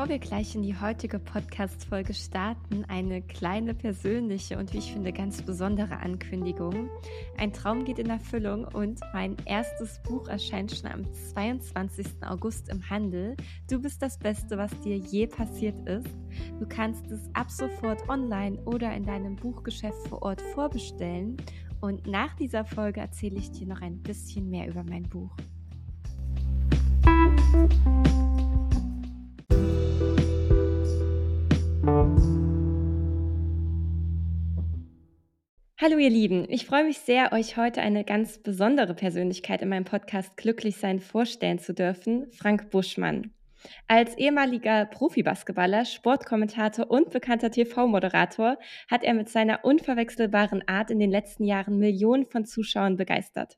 Bevor wir gleich in die heutige Podcast-Folge starten, eine kleine persönliche und wie ich finde ganz besondere Ankündigung. Ein Traum geht in Erfüllung und mein erstes Buch erscheint schon am 22. August im Handel. Du bist das Beste, was dir je passiert ist. Du kannst es ab sofort online oder in deinem Buchgeschäft vor Ort vorbestellen. Und nach dieser Folge erzähle ich dir noch ein bisschen mehr über mein Buch. Hallo ihr Lieben, ich freue mich sehr, euch heute eine ganz besondere Persönlichkeit in meinem Podcast Glücklich sein vorstellen zu dürfen, Frank Buschmann. Als ehemaliger Profibasketballer, Sportkommentator und bekannter TV-Moderator hat er mit seiner unverwechselbaren Art in den letzten Jahren Millionen von Zuschauern begeistert.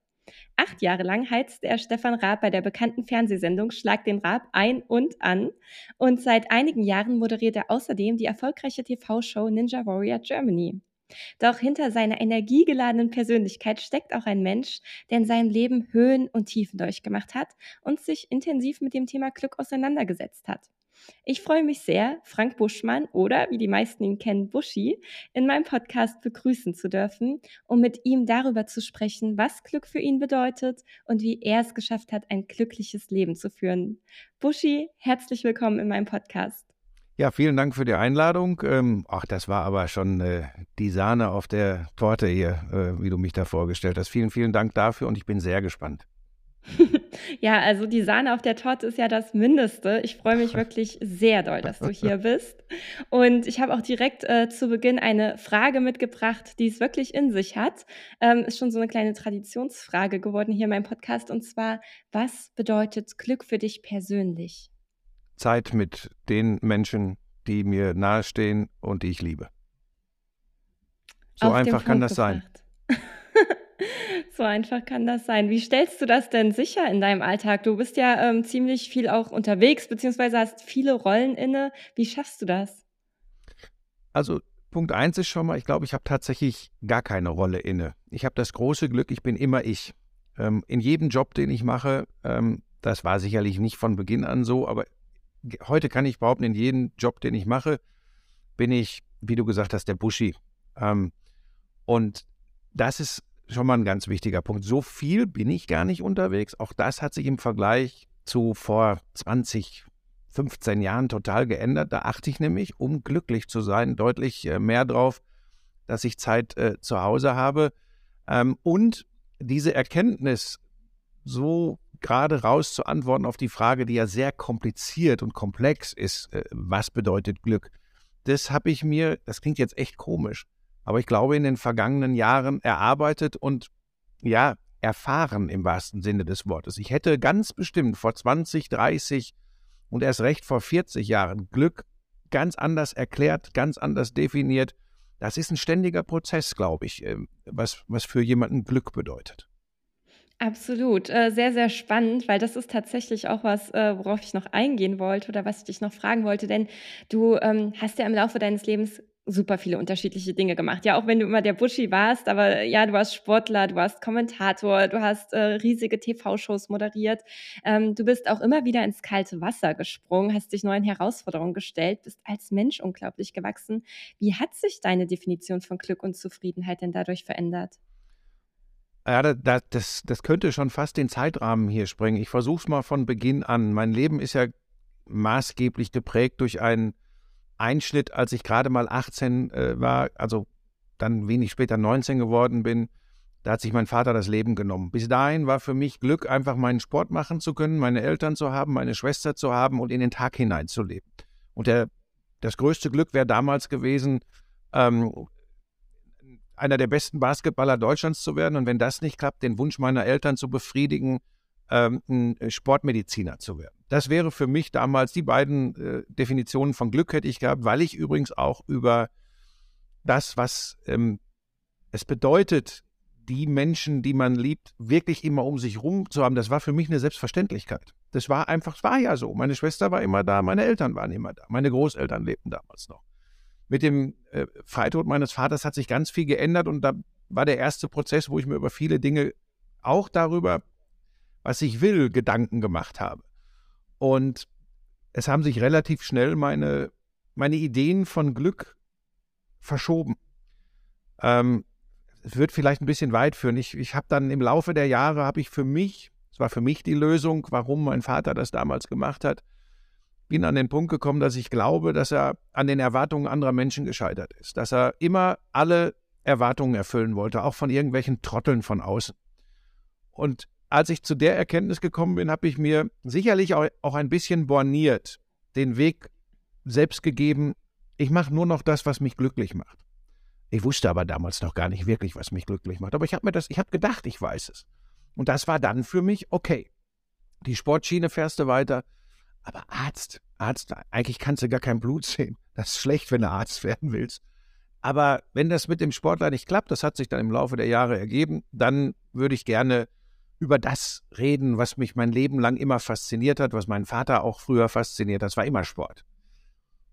Acht Jahre lang heizte er Stefan Raab bei der bekannten Fernsehsendung Schlag den Raab ein und an. Und seit einigen Jahren moderiert er außerdem die erfolgreiche TV-Show Ninja Warrior Germany. Doch hinter seiner energiegeladenen Persönlichkeit steckt auch ein Mensch, der in seinem Leben Höhen und Tiefen durchgemacht hat und sich intensiv mit dem Thema Glück auseinandergesetzt hat. Ich freue mich sehr, Frank Buschmann oder wie die meisten ihn kennen, Buschi, in meinem Podcast begrüßen zu dürfen, um mit ihm darüber zu sprechen, was Glück für ihn bedeutet und wie er es geschafft hat, ein glückliches Leben zu führen. Buschi, herzlich willkommen in meinem Podcast. Ja, vielen Dank für die Einladung. Ähm, ach, das war aber schon äh, die Sahne auf der Torte hier, äh, wie du mich da vorgestellt hast. Vielen, vielen Dank dafür und ich bin sehr gespannt. ja, also die Sahne auf der Torte ist ja das Mindeste. Ich freue mich wirklich sehr doll, dass du hier bist. Und ich habe auch direkt äh, zu Beginn eine Frage mitgebracht, die es wirklich in sich hat. Ähm, ist schon so eine kleine Traditionsfrage geworden hier in meinem Podcast. Und zwar, was bedeutet Glück für dich persönlich? Zeit mit den Menschen, die mir nahestehen und die ich liebe. So Auf einfach kann das gebracht. sein. so einfach kann das sein. Wie stellst du das denn sicher in deinem Alltag? Du bist ja ähm, ziemlich viel auch unterwegs, beziehungsweise hast viele Rollen inne. Wie schaffst du das? Also Punkt eins ist schon mal, ich glaube, ich habe tatsächlich gar keine Rolle inne. Ich habe das große Glück, ich bin immer ich. Ähm, in jedem Job, den ich mache, ähm, das war sicherlich nicht von Beginn an so, aber heute kann ich behaupten, in jedem Job, den ich mache, bin ich, wie du gesagt hast, der Buschi. Ähm, und das ist schon mal ein ganz wichtiger Punkt. So viel bin ich gar nicht unterwegs. Auch das hat sich im Vergleich zu vor 20, 15 Jahren total geändert. Da achte ich nämlich, um glücklich zu sein, deutlich äh, mehr drauf, dass ich Zeit äh, zu Hause habe. Ähm, und diese Erkenntnis, so gerade raus zu antworten auf die Frage, die ja sehr kompliziert und komplex ist, äh, was bedeutet Glück? Das habe ich mir, das klingt jetzt echt komisch, aber ich glaube in den vergangenen Jahren erarbeitet und ja, erfahren im wahrsten Sinne des Wortes. Ich hätte ganz bestimmt vor 20, 30 und erst recht vor 40 Jahren Glück ganz anders erklärt, ganz anders definiert. Das ist ein ständiger Prozess, glaube ich, ähm, was, was für jemanden Glück bedeutet. Absolut, äh, sehr, sehr spannend, weil das ist tatsächlich auch was, äh, worauf ich noch eingehen wollte oder was ich dich noch fragen wollte, denn du ähm, hast ja im Laufe deines Lebens super viele unterschiedliche Dinge gemacht. Ja, auch wenn du immer der Buschi warst, aber ja, du warst Sportler, du warst Kommentator, du hast äh, riesige TV-Shows moderiert. Ähm, du bist auch immer wieder ins kalte Wasser gesprungen, hast dich neuen Herausforderungen gestellt, bist als Mensch unglaublich gewachsen. Wie hat sich deine Definition von Glück und Zufriedenheit denn dadurch verändert? Ja, das, das, das könnte schon fast den Zeitrahmen hier sprengen. Ich versuche es mal von Beginn an. Mein Leben ist ja maßgeblich geprägt durch einen Einschnitt, als ich gerade mal 18 äh, war, also dann wenig später 19 geworden bin. Da hat sich mein Vater das Leben genommen. Bis dahin war für mich Glück, einfach meinen Sport machen zu können, meine Eltern zu haben, meine Schwester zu haben und in den Tag hineinzuleben. Und der, das größte Glück wäre damals gewesen, ähm, einer der besten Basketballer Deutschlands zu werden und wenn das nicht klappt, den Wunsch meiner Eltern zu befriedigen, ähm, ein Sportmediziner zu werden. Das wäre für mich damals die beiden äh, Definitionen von Glück hätte ich gehabt, weil ich übrigens auch über das, was ähm, es bedeutet, die Menschen, die man liebt, wirklich immer um sich rum zu haben, das war für mich eine Selbstverständlichkeit. Das war einfach, es war ja so. Meine Schwester war immer da, meine Eltern waren immer da, meine Großeltern lebten damals noch mit dem äh, Freitod meines Vaters hat sich ganz viel geändert und da war der erste Prozess, wo ich mir über viele Dinge auch darüber, was ich will, Gedanken gemacht habe. Und es haben sich relativ schnell meine, meine Ideen von Glück verschoben. Ähm, es wird vielleicht ein bisschen weit führen. Ich, ich habe dann im Laufe der Jahre, habe ich für mich, es war für mich die Lösung, warum mein Vater das damals gemacht hat, bin an den Punkt gekommen, dass ich glaube, dass er an den Erwartungen anderer Menschen gescheitert ist. Dass er immer alle Erwartungen erfüllen wollte, auch von irgendwelchen Trotteln von außen. Und als ich zu der Erkenntnis gekommen bin, habe ich mir sicherlich auch ein bisschen borniert, den Weg selbst gegeben, ich mache nur noch das, was mich glücklich macht. Ich wusste aber damals noch gar nicht wirklich, was mich glücklich macht. Aber ich habe mir das, ich habe gedacht, ich weiß es. Und das war dann für mich okay. Die Sportschiene fährst du weiter. Aber Arzt, Arzt, eigentlich kannst du gar kein Blut sehen. Das ist schlecht, wenn du Arzt werden willst. Aber wenn das mit dem Sportler nicht klappt, das hat sich dann im Laufe der Jahre ergeben, dann würde ich gerne über das reden, was mich mein Leben lang immer fasziniert hat, was meinen Vater auch früher fasziniert hat. Das war immer Sport.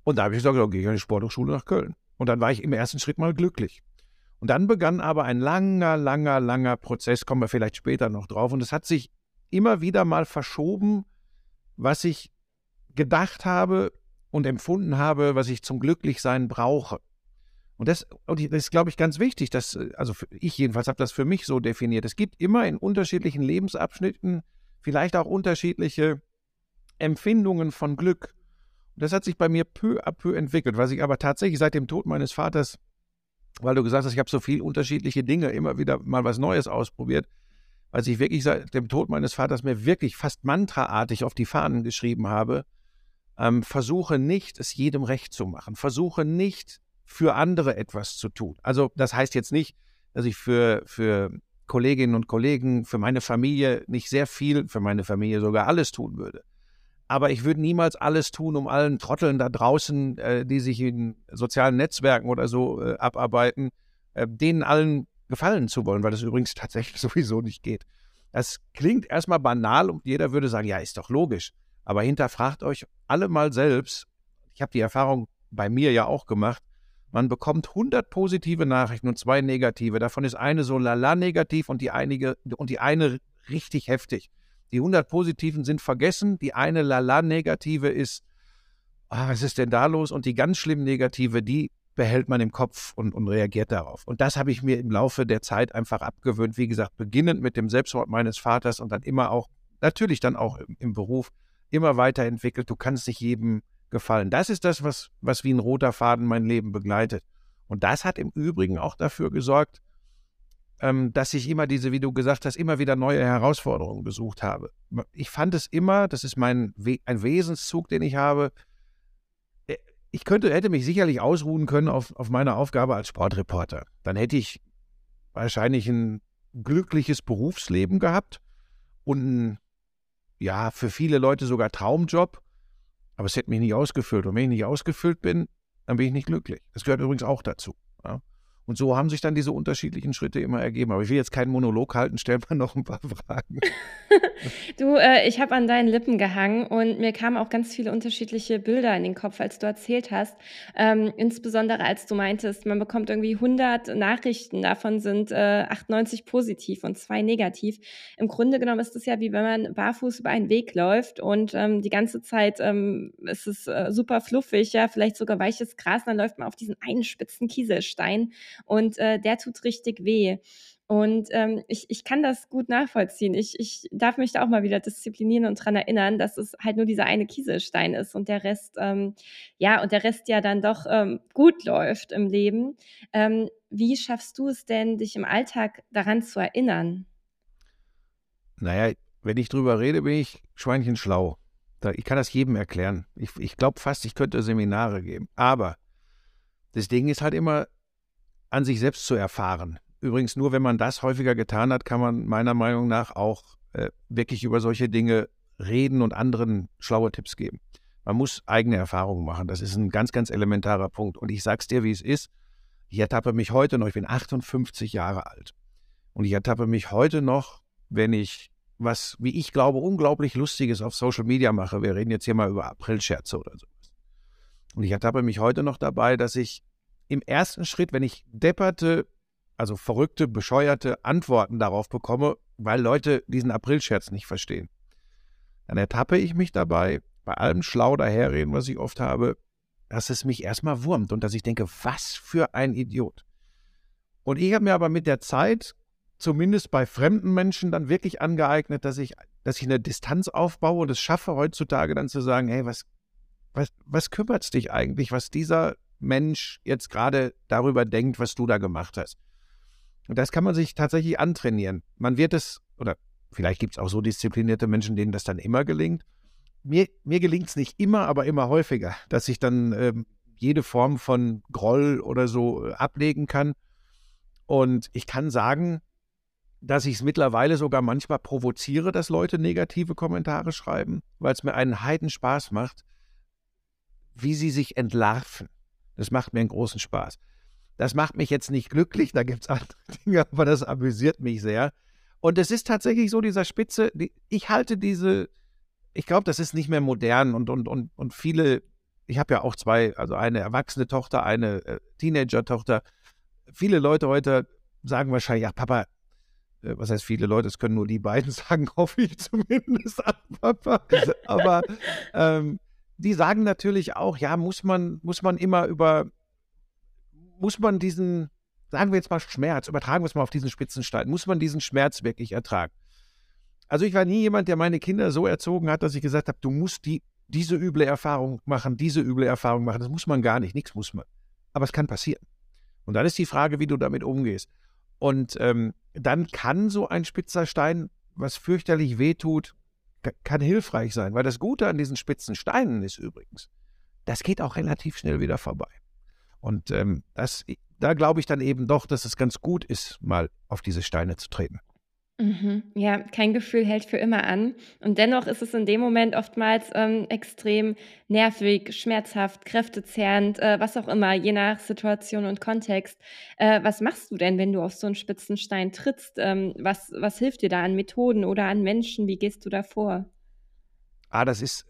Und da habe ich gesagt, dann gehe ich an die Sporthochschule nach Köln. Und dann war ich im ersten Schritt mal glücklich. Und dann begann aber ein langer, langer, langer Prozess, kommen wir vielleicht später noch drauf. Und es hat sich immer wieder mal verschoben, was ich gedacht habe und empfunden habe, was ich zum Glücklichsein brauche. Und das, und das ist, glaube ich, ganz wichtig. Dass, also ich jedenfalls habe das für mich so definiert. Es gibt immer in unterschiedlichen Lebensabschnitten vielleicht auch unterschiedliche Empfindungen von Glück. Das hat sich bei mir peu à peu entwickelt, was ich aber tatsächlich seit dem Tod meines Vaters, weil du gesagt hast, ich habe so viele unterschiedliche Dinge, immer wieder mal was Neues ausprobiert, weil ich wirklich seit dem Tod meines Vaters mir wirklich fast mantraartig auf die Fahnen geschrieben habe, ähm, versuche nicht, es jedem recht zu machen. Versuche nicht, für andere etwas zu tun. Also das heißt jetzt nicht, dass ich für, für Kolleginnen und Kollegen, für meine Familie nicht sehr viel, für meine Familie sogar alles tun würde aber ich würde niemals alles tun, um allen Trotteln da draußen, äh, die sich in sozialen Netzwerken oder so äh, abarbeiten, äh, denen allen gefallen zu wollen, weil das übrigens tatsächlich sowieso nicht geht. Das klingt erstmal banal und jeder würde sagen, ja, ist doch logisch. Aber hinterfragt euch alle mal selbst. Ich habe die Erfahrung bei mir ja auch gemacht. Man bekommt 100 positive Nachrichten und zwei negative. Davon ist eine so lala negativ und die, einige, und die eine richtig heftig. Die 100 Positiven sind vergessen. Die eine Lala-Negative ist, ah, was ist denn da los? Und die ganz schlimm Negative, die behält man im Kopf und, und reagiert darauf. Und das habe ich mir im Laufe der Zeit einfach abgewöhnt. Wie gesagt, beginnend mit dem Selbstmord meines Vaters und dann immer auch, natürlich dann auch im, im Beruf, immer weiterentwickelt. Du kannst nicht jedem gefallen. Das ist das, was, was wie ein roter Faden mein Leben begleitet. Und das hat im Übrigen auch dafür gesorgt, ähm, dass ich immer diese, wie du gesagt hast, immer wieder neue Herausforderungen gesucht habe. Ich fand es immer, das ist mein We ein Wesenszug, den ich habe. Äh, ich könnte, hätte mich sicherlich ausruhen können auf, auf meiner Aufgabe als Sportreporter. Dann hätte ich wahrscheinlich ein glückliches Berufsleben gehabt und ja, für viele Leute sogar Traumjob. Aber es hätte mich nicht ausgefüllt. Und wenn ich nicht ausgefüllt bin, dann bin ich nicht glücklich. Das gehört übrigens auch dazu. Ja. Und so haben sich dann diese unterschiedlichen Schritte immer ergeben. Aber ich will jetzt keinen Monolog halten, stell mal noch ein paar Fragen. du, äh, ich habe an deinen Lippen gehangen und mir kamen auch ganz viele unterschiedliche Bilder in den Kopf, als du erzählt hast. Ähm, insbesondere als du meintest, man bekommt irgendwie 100 Nachrichten, davon sind äh, 98 positiv und zwei negativ. Im Grunde genommen ist es ja wie wenn man barfuß über einen Weg läuft und ähm, die ganze Zeit ähm, ist es äh, super fluffig, ja, vielleicht sogar weiches Gras, dann läuft man auf diesen einen spitzen Kieselstein und äh, der tut richtig weh. Und ähm, ich, ich kann das gut nachvollziehen. Ich, ich darf mich da auch mal wieder disziplinieren und daran erinnern, dass es halt nur dieser eine Kieselstein ist und der Rest, ähm, ja, und der Rest ja dann doch ähm, gut läuft im Leben. Ähm, wie schaffst du es denn, dich im Alltag daran zu erinnern? Naja, wenn ich drüber rede, bin ich Schweinchen schlau. Ich kann das jedem erklären. Ich, ich glaube fast, ich könnte Seminare geben. Aber das Ding ist halt immer, an sich selbst zu erfahren. Übrigens, nur wenn man das häufiger getan hat, kann man meiner Meinung nach auch äh, wirklich über solche Dinge reden und anderen schlaue Tipps geben. Man muss eigene Erfahrungen machen. Das ist ein ganz, ganz elementarer Punkt. Und ich sag's dir, wie es ist. Ich ertappe mich heute noch, ich bin 58 Jahre alt. Und ich ertappe mich heute noch, wenn ich was, wie ich glaube, unglaublich Lustiges auf Social Media mache. Wir reden jetzt hier mal über Aprilscherze oder sowas. Und ich ertappe mich heute noch dabei, dass ich im ersten Schritt, wenn ich depperte, also verrückte, bescheuerte Antworten darauf bekomme, weil Leute diesen Aprilscherz nicht verstehen, dann ertappe ich mich dabei, bei allem schlau daherreden, was ich oft habe, dass es mich erstmal wurmt und dass ich denke, was für ein Idiot. Und ich habe mir aber mit der Zeit, zumindest bei fremden Menschen, dann wirklich angeeignet, dass ich, dass ich eine Distanz aufbaue und es schaffe heutzutage dann zu sagen, hey, was, was, was kümmert es dich eigentlich, was dieser Mensch jetzt gerade darüber denkt, was du da gemacht hast. Und das kann man sich tatsächlich antrainieren. Man wird es, oder vielleicht gibt es auch so disziplinierte Menschen, denen das dann immer gelingt. Mir, mir gelingt es nicht immer, aber immer häufiger, dass ich dann ähm, jede Form von Groll oder so äh, ablegen kann. Und ich kann sagen, dass ich es mittlerweile sogar manchmal provoziere, dass Leute negative Kommentare schreiben, weil es mir einen Heidenspaß macht, wie sie sich entlarven. Das macht mir einen großen Spaß. Das macht mich jetzt nicht glücklich, da gibt es andere Dinge, aber das amüsiert mich sehr. Und es ist tatsächlich so, dieser Spitze, die, ich halte diese, ich glaube, das ist nicht mehr modern und, und, und, und viele, ich habe ja auch zwei, also eine erwachsene Tochter, eine äh, Teenager-Tochter. Viele Leute heute sagen wahrscheinlich, ja, Papa, äh, was heißt viele Leute, es können nur die beiden sagen, hoffe ich zumindest an Papa. Aber ähm, die sagen natürlich auch, ja, muss man, muss man immer über, muss man diesen, sagen wir jetzt mal Schmerz, übertragen wir es mal auf diesen Spitzenstein, muss man diesen Schmerz wirklich ertragen? Also ich war nie jemand, der meine Kinder so erzogen hat, dass ich gesagt habe, du musst die, diese üble Erfahrung machen, diese üble Erfahrung machen. Das muss man gar nicht, nichts muss man. Aber es kann passieren. Und dann ist die Frage, wie du damit umgehst. Und ähm, dann kann so ein spitzer Stein, was fürchterlich wehtut, kann hilfreich sein, weil das Gute an diesen spitzen Steinen ist übrigens, das geht auch relativ schnell wieder vorbei. Und ähm, das, da glaube ich dann eben doch, dass es ganz gut ist, mal auf diese Steine zu treten. Mhm. Ja, kein Gefühl hält für immer an. Und dennoch ist es in dem Moment oftmals ähm, extrem nervig, schmerzhaft, kräftezehrend, äh, was auch immer, je nach Situation und Kontext. Äh, was machst du denn, wenn du auf so einen spitzen Stein trittst? Ähm, was, was hilft dir da an Methoden oder an Menschen? Wie gehst du da vor? Ah, das ist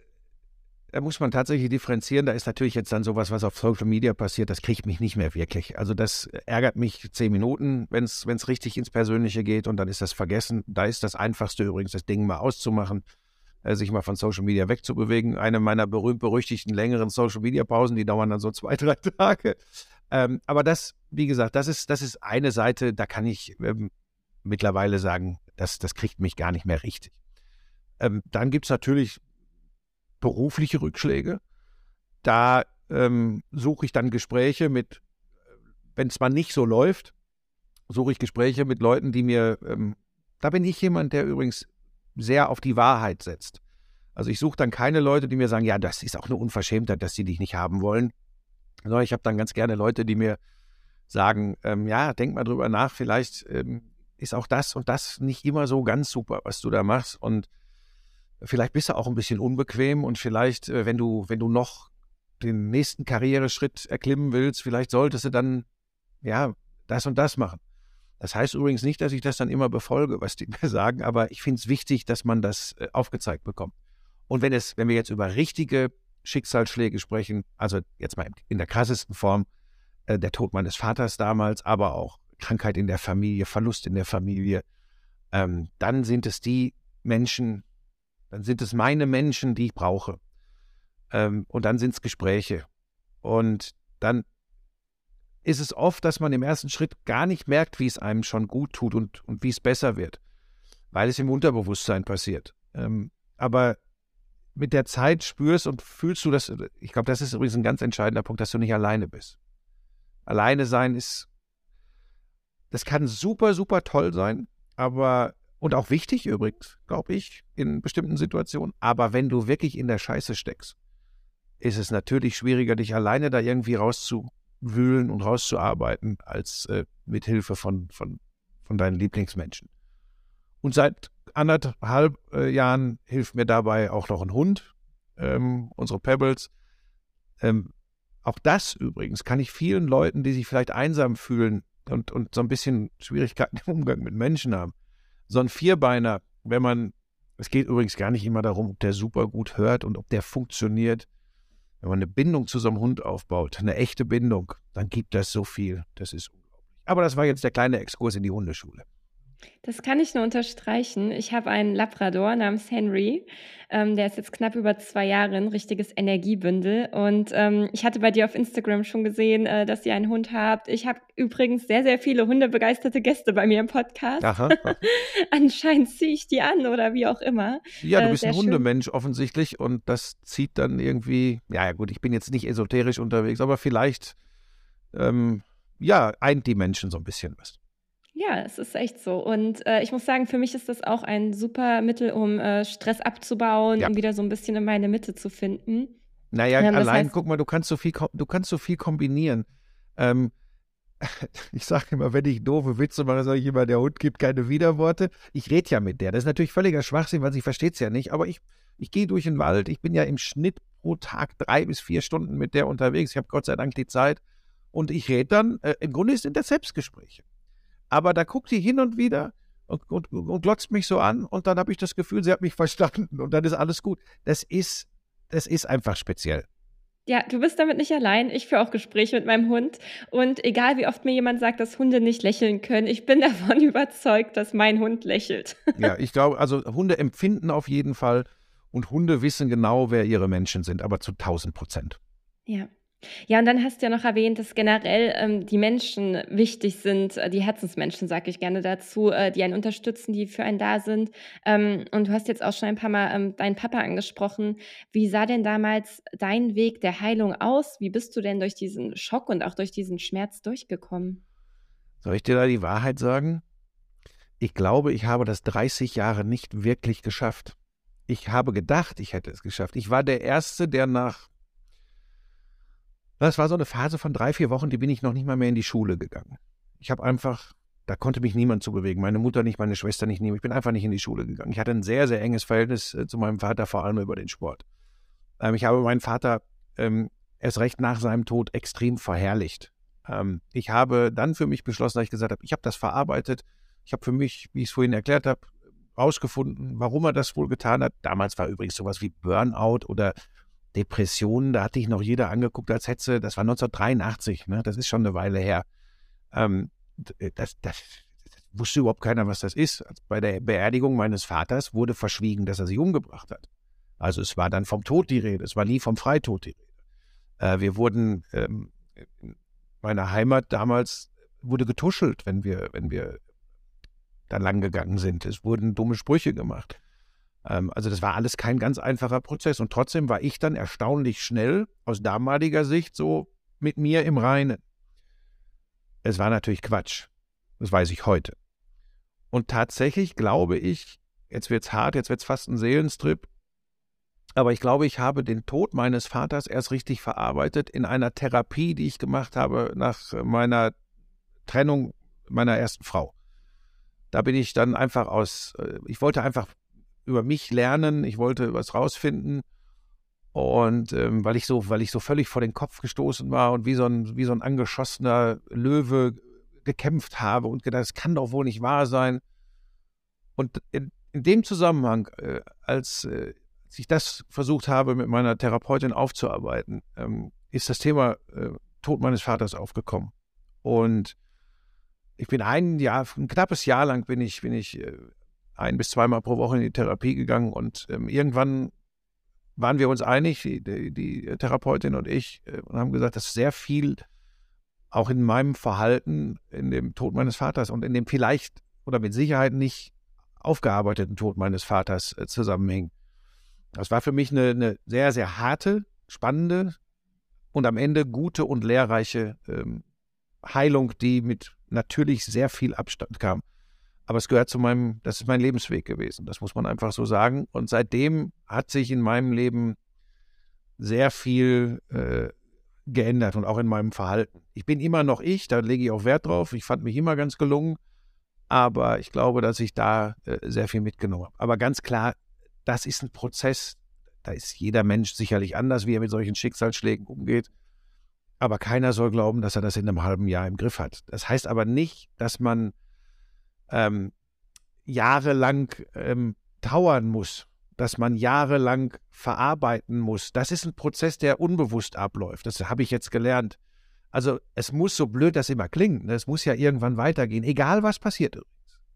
da muss man tatsächlich differenzieren. Da ist natürlich jetzt dann sowas, was auf Social Media passiert, das kriegt mich nicht mehr wirklich. Also das ärgert mich zehn Minuten, wenn es richtig ins Persönliche geht und dann ist das vergessen. Da ist das Einfachste übrigens, das Ding mal auszumachen, äh, sich mal von Social Media wegzubewegen. Eine meiner berühmt-berüchtigten längeren Social Media Pausen, die dauern dann so zwei, drei Tage. Ähm, aber das, wie gesagt, das ist, das ist eine Seite, da kann ich ähm, mittlerweile sagen, das, das kriegt mich gar nicht mehr richtig. Ähm, dann gibt es natürlich berufliche Rückschläge. Da ähm, suche ich dann Gespräche mit, wenn es mal nicht so läuft, suche ich Gespräche mit Leuten, die mir, ähm, da bin ich jemand, der übrigens sehr auf die Wahrheit setzt. Also ich suche dann keine Leute, die mir sagen, ja, das ist auch eine Unverschämtheit, dass sie dich nicht haben wollen. Sondern ich habe dann ganz gerne Leute, die mir sagen, ähm, ja, denk mal drüber nach, vielleicht ähm, ist auch das und das nicht immer so ganz super, was du da machst. Und Vielleicht bist du auch ein bisschen unbequem und vielleicht, äh, wenn du, wenn du noch den nächsten Karriereschritt erklimmen willst, vielleicht solltest du dann, ja, das und das machen. Das heißt übrigens nicht, dass ich das dann immer befolge, was die mir sagen, aber ich finde es wichtig, dass man das äh, aufgezeigt bekommt. Und wenn es, wenn wir jetzt über richtige Schicksalsschläge sprechen, also jetzt mal in der krassesten Form, äh, der Tod meines Vaters damals, aber auch Krankheit in der Familie, Verlust in der Familie, ähm, dann sind es die Menschen, dann sind es meine Menschen, die ich brauche. Ähm, und dann sind es Gespräche. Und dann ist es oft, dass man im ersten Schritt gar nicht merkt, wie es einem schon gut tut und, und wie es besser wird, weil es im Unterbewusstsein passiert. Ähm, aber mit der Zeit spürst und fühlst du das, ich glaube, das ist übrigens ein ganz entscheidender Punkt, dass du nicht alleine bist. Alleine sein ist, das kann super, super toll sein, aber und auch wichtig übrigens, glaube ich, in bestimmten Situationen. Aber wenn du wirklich in der Scheiße steckst, ist es natürlich schwieriger, dich alleine da irgendwie rauszuwühlen und rauszuarbeiten, als äh, mit Hilfe von, von, von deinen Lieblingsmenschen. Und seit anderthalb äh, Jahren hilft mir dabei auch noch ein Hund, ähm, unsere Pebbles. Ähm, auch das übrigens kann ich vielen Leuten, die sich vielleicht einsam fühlen und, und so ein bisschen Schwierigkeiten im Umgang mit Menschen haben, so ein Vierbeiner, wenn man, es geht übrigens gar nicht immer darum, ob der super gut hört und ob der funktioniert. Wenn man eine Bindung zu so einem Hund aufbaut, eine echte Bindung, dann gibt das so viel. Das ist unglaublich. Aber das war jetzt der kleine Exkurs in die Hundeschule. Das kann ich nur unterstreichen. Ich habe einen Labrador namens Henry. Ähm, der ist jetzt knapp über zwei Jahre ein richtiges Energiebündel. Und ähm, ich hatte bei dir auf Instagram schon gesehen, äh, dass ihr einen Hund habt. Ich habe übrigens sehr, sehr viele hundebegeisterte Gäste bei mir im Podcast. Aha. Anscheinend ziehe ich die an oder wie auch immer. Ja, du äh, bist ein Hundemensch schön. offensichtlich und das zieht dann irgendwie, ja gut, ich bin jetzt nicht esoterisch unterwegs, aber vielleicht, ähm, ja, eint die Menschen so ein bisschen was. Ja, es ist echt so. Und äh, ich muss sagen, für mich ist das auch ein super Mittel, um äh, Stress abzubauen, Ja. um wieder so ein bisschen in meine Mitte zu finden. Naja, Ähm, allein, heißt guck mal, du kannst so viel, du kannst so viel kombinieren. Ähm, ich sage immer, wenn ich doofe Witze mache, sage ich immer, der Hund gibt keine Widerworte. Ich rede ja mit der. Das ist natürlich völliger Schwachsinn, weil sie versteht es ja nicht. Aber ich, ich gehe durch den Wald. Ich bin ja im Schnitt pro Tag drei bis vier Stunden mit der unterwegs. Ich habe Gott sei Dank die Zeit. Und ich rede dann, äh, im Grunde sind das Selbstgespräche aber da guckt die hin und wieder und, und, und glotzt mich so an und dann habe ich das Gefühl, sie hat mich verstanden und dann ist alles gut. Das ist, das ist einfach speziell. Ja, du bist damit nicht allein. Ich führe auch Gespräche mit meinem Hund. Und egal wie oft mir jemand sagt, dass Hunde nicht lächeln können, ich bin davon überzeugt, dass mein Hund lächelt. Ja, ich glaube, also Hunde empfinden auf jeden Fall und Hunde wissen genau, wer ihre Menschen sind, aber zu 1000 Prozent. Ja. Ja, und dann hast du ja noch erwähnt, dass generell ähm, die Menschen wichtig sind, äh, die Herzensmenschen, sage ich gerne dazu, äh, die einen unterstützen, die für einen da sind. Ähm, und du hast jetzt auch schon ein paar Mal ähm, deinen Papa angesprochen. Wie sah denn damals dein Weg der Heilung aus? Wie bist du denn durch diesen Schock und auch durch diesen Schmerz durchgekommen? Soll ich dir da die Wahrheit sagen? Ich glaube, ich habe das 30 Jahre nicht wirklich geschafft. Ich habe gedacht, ich hätte es geschafft. Ich war der Erste, der nach das war so eine Phase von drei, vier Wochen, die bin ich noch nicht mal mehr in die Schule gegangen. Ich habe einfach, da konnte mich niemand zu bewegen. Meine Mutter nicht, meine Schwester nicht, ich bin einfach nicht in die Schule gegangen. Ich hatte ein sehr, sehr enges Verhältnis äh, zu meinem Vater, vor allem über den Sport. Ähm, ich habe meinen Vater ähm, erst recht nach seinem Tod extrem verherrlicht. Ähm, ich habe dann für mich beschlossen, dass ich gesagt habe, ich habe das verarbeitet. Ich habe für mich, wie ich es vorhin erklärt habe, rausgefunden, warum er das wohl getan hat. Damals war übrigens sowas wie Burnout oder Depressionen, da hatte ich noch jeder angeguckt, als hätte, das war 1983, ne? das ist schon eine Weile her. Ähm, äh, das, das, das, wusste überhaupt keiner, was das ist. Also bei der Beerdigung meines Vaters wurde verschwiegen, dass er sich umgebracht hat. Also es war dann vom Tod die Rede, es war nie vom Freitod die Rede. Äh, wir wurden, ähm, in meiner Heimat damals wurde getuschelt, wenn wir, wenn wir da lang gegangen sind. Es wurden dumme Sprüche gemacht. Ähm, also das war alles kein ganz einfacher Prozess. Und trotzdem war ich dann erstaunlich schnell aus damaliger Sicht so mit mir im Reinen. Es war natürlich Quatsch. Das weiß ich heute. Und tatsächlich glaube ich, jetzt wird es hart, jetzt wird es fast ein Seelenstrip, aber ich glaube, ich habe den Tod meines Vaters erst richtig verarbeitet in einer Therapie, die ich gemacht habe nach meiner Trennung meiner ersten Frau. Da bin ich dann einfach aus, äh, ich wollte einfach über mich lernen, ich wollte was rausfinden. Und ähm, weil ich so, weil ich so völlig vor den Kopf gestoßen war und wie so ein, wie so ein angeschossener Löwe gekämpft habe und gedacht, das kann doch wohl nicht wahr sein. Und in, in dem Zusammenhang, äh, als, äh, als ich das versucht habe, mit meiner Therapeutin aufzuarbeiten, ähm, ist das Thema äh, Tod meines Vaters aufgekommen. Und ich bin ein Jahr, ein knappes Jahr lang bin ich, bin ich äh, ein bis zweimal pro Woche in die Therapie gegangen und ähm, irgendwann waren wir uns einig, die, die, die Therapeutin und ich, äh, und haben gesagt, dass sehr viel auch in meinem Verhalten, in dem Tod meines Vaters und in dem vielleicht oder mit Sicherheit nicht aufgearbeiteten Tod meines Vaters äh, zusammenhängt. Das war für mich eine, eine, sehr, sehr harte, spannende und am Ende gute und lehrreiche ähm, Heilung, die mit natürlich sehr viel Abstand kam. Aber es gehört zu meinem, das ist mein Lebensweg gewesen. Das muss man einfach so sagen. Und seitdem hat sich in meinem Leben sehr viel äh, geändert und auch in meinem Verhalten. Ich bin immer noch ich, da lege ich auch Wert drauf. Ich fand mich immer ganz gelungen. Aber ich glaube, dass ich da äh, sehr viel mitgenommen habe. Aber ganz klar, das ist ein Prozess. Da ist jeder Mensch sicherlich anders, wie er mit solchen Schicksalsschlägen umgeht. Aber keiner soll glauben, dass er das in einem halben Jahr im Griff hat. Das heißt aber nicht, dass man ähm, jahrelang ähm, trauern muss, dass man jahrelang verarbeiten muss. Das ist ein Prozess, der unbewusst abläuft. Das habe ich jetzt gelernt. Also es muss so blöd das immer klingen. Ne? Es muss ja irgendwann weitergehen, egal was passiert.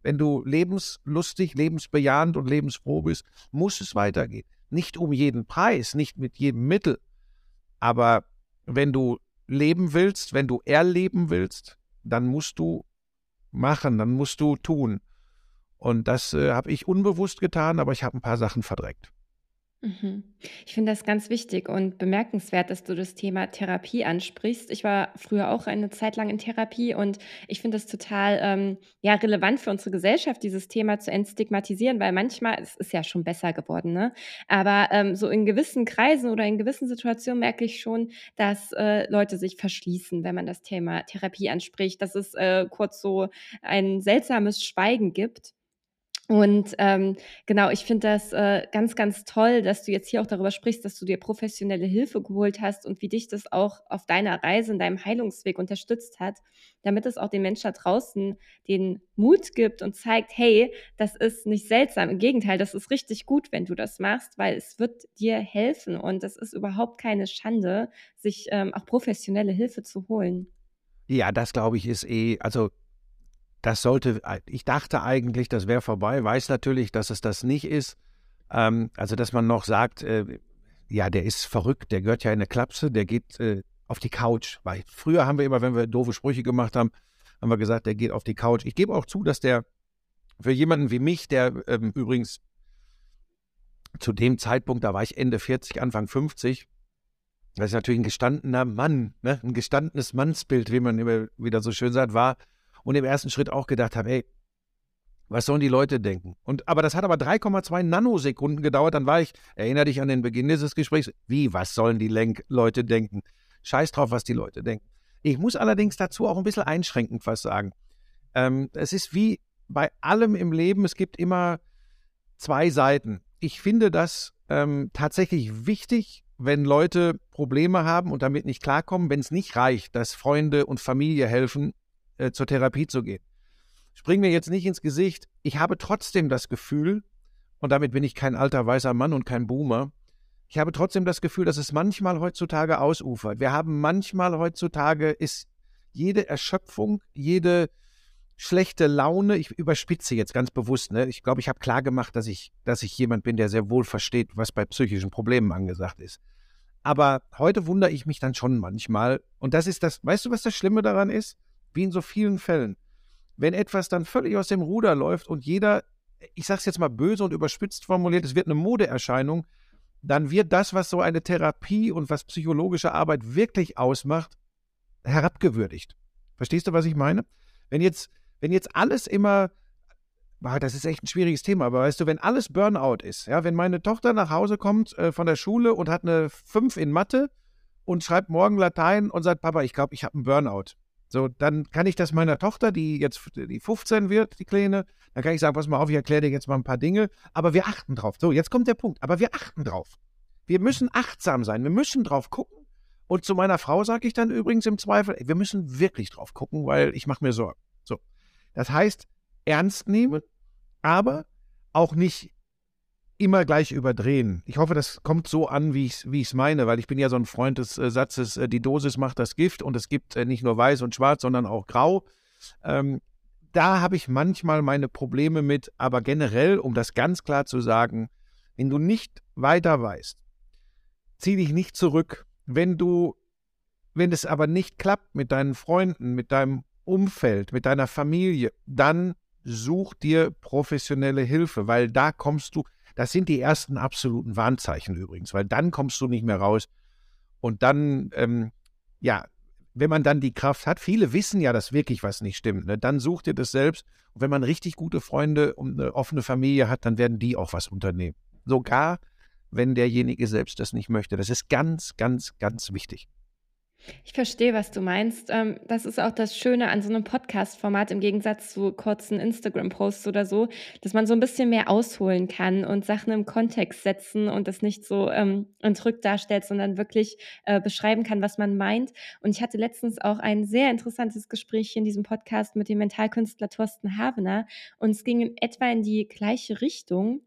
Wenn du lebenslustig, lebensbejahend und lebensfroh bist, muss es weitergehen. Nicht um jeden Preis, nicht mit jedem Mittel. Aber wenn du leben willst, wenn du erleben willst, dann musst du machen, dann musst du tun. Und das äh, habe ich unbewusst getan, aber ich habe ein paar Sachen verdreckt. Mhm. Ich finde das ganz wichtig und bemerkenswert, dass du das Thema Therapie ansprichst. Ich war früher auch eine Zeit lang in Therapie und ich finde es total ähm, ja, relevant für unsere Gesellschaft, dieses Thema zu entstigmatisieren, weil manchmal, es ist ja schon besser geworden, ne? aber ähm, so in gewissen Kreisen oder in gewissen Situationen merke ich schon, dass äh, Leute sich verschließen, wenn man das Thema Therapie anspricht, dass es äh, kurz so ein seltsames Schweigen gibt. Und ähm, genau, ich finde das äh, ganz, ganz toll, dass du jetzt hier auch darüber sprichst, dass du dir professionelle Hilfe geholt hast und wie dich das auch auf deiner Reise, in deinem Heilungsweg unterstützt hat, damit es auch den Menschen da draußen den Mut gibt und zeigt, hey, das ist nicht seltsam. Im Gegenteil, das ist richtig gut, wenn du das machst, weil es wird dir helfen und es ist überhaupt keine Schande, sich ähm, auch professionelle Hilfe zu holen. Ja, das glaube ich ist eh, also das sollte, ich dachte eigentlich, das wäre vorbei, weiß natürlich, dass es das nicht ist. Ähm, also, dass man noch sagt, äh, ja, der ist verrückt, der gehört ja in eine Klapse, der geht äh, auf die Couch. Weil früher haben wir immer, wenn wir doofe Sprüche gemacht haben, haben wir gesagt, der geht auf die Couch. Ich gebe auch zu, dass der für jemanden wie mich, der ähm, übrigens zu dem Zeitpunkt, da war ich Ende 40, Anfang 50, das ist natürlich ein gestandener Mann, ne? ein gestandenes Mannsbild, wie man immer wieder so schön sagt, war und im ersten Schritt auch gedacht habe, hey, was sollen die Leute denken? Und, aber das hat aber 3,2 Nanosekunden gedauert. Dann war ich, erinnere dich an den Beginn dieses Gesprächs, wie, was sollen die Lenk Leute denken? Scheiß drauf, was die Leute denken. Ich muss allerdings dazu auch ein bisschen einschränkend was sagen. Ähm, es ist wie bei allem im Leben, es gibt immer zwei Seiten. Ich finde das ähm, tatsächlich wichtig, wenn Leute Probleme haben und damit nicht klarkommen, wenn es nicht reicht, dass Freunde und Familie helfen, äh, zur Therapie zu gehen. Spring mir jetzt nicht ins Gesicht. Ich habe trotzdem das Gefühl, und damit bin ich kein alter weißer Mann und kein Boomer, ich habe trotzdem das Gefühl, dass es manchmal heutzutage ausufert. Wir haben manchmal heutzutage ist jede Erschöpfung, jede schlechte Laune, ich überspitze jetzt ganz bewusst, ne? Ich glaube, ich habe klar gemacht, dass ich, dass ich jemand bin, der sehr wohl versteht, was bei psychischen Problemen angesagt ist. Aber heute wundere ich mich dann schon manchmal. Und das ist das, weißt du, was das Schlimme daran ist? Wie in so vielen Fällen, wenn etwas dann völlig aus dem Ruder läuft und jeder, ich sage es jetzt mal böse und überspitzt formuliert, es wird eine Modeerscheinung, dann wird das, was so eine Therapie und was psychologische Arbeit wirklich ausmacht, herabgewürdigt. Verstehst du, was ich meine? Wenn jetzt, wenn jetzt alles immer, das ist echt ein schwieriges Thema, aber weißt du, wenn alles Burnout ist, ja, wenn meine Tochter nach Hause kommt äh, von der Schule und hat eine 5 in Mathe und schreibt morgen Latein und sagt, Papa, ich glaube, ich habe einen Burnout. So, dann kann ich das meiner Tochter, die jetzt die 15 wird, die Kleine, dann kann ich sagen, pass mal auf, ich erkläre dir jetzt mal ein paar Dinge, aber wir achten drauf. So, jetzt kommt der Punkt, aber wir achten drauf. Wir müssen achtsam sein, wir müssen drauf gucken. Und zu meiner Frau sage ich dann übrigens im Zweifel, wir müssen wirklich drauf gucken, weil ich mache mir Sorgen. So, das heißt, ernst nehmen, aber auch nicht immer gleich überdrehen. Ich hoffe, das kommt so an, wie ich es meine, weil ich bin ja so ein Freund des äh, Satzes, äh, die Dosis macht das Gift und es gibt äh, nicht nur weiß und schwarz, sondern auch grau. Ähm, da habe ich manchmal meine Probleme mit, aber generell, um das ganz klar zu sagen, wenn du nicht weiter weißt, zieh dich nicht zurück. Wenn du, wenn es aber nicht klappt mit deinen Freunden, mit deinem Umfeld, mit deiner Familie, dann such dir professionelle Hilfe, weil da kommst du, das sind die ersten absoluten Warnzeichen übrigens, weil dann kommst du nicht mehr raus. Und dann, ähm, ja, wenn man dann die Kraft hat, viele wissen ja, dass wirklich was nicht stimmt, ne? dann sucht ihr das selbst. Und wenn man richtig gute Freunde und eine offene Familie hat, dann werden die auch was unternehmen. Sogar wenn derjenige selbst das nicht möchte. Das ist ganz, ganz, ganz wichtig. Ich verstehe, was du meinst. Ähm, das ist auch das Schöne an so einem Podcast-Format im Gegensatz zu kurzen Instagram-Posts oder so, dass man so ein bisschen mehr ausholen kann und Sachen im Kontext setzen und das nicht so ähm, entrückt darstellt, sondern wirklich äh, beschreiben kann, was man meint. Und ich hatte letztens auch ein sehr interessantes Gespräch hier in diesem Podcast mit dem Mentalkünstler Thorsten Havener und es ging in etwa in die gleiche Richtung.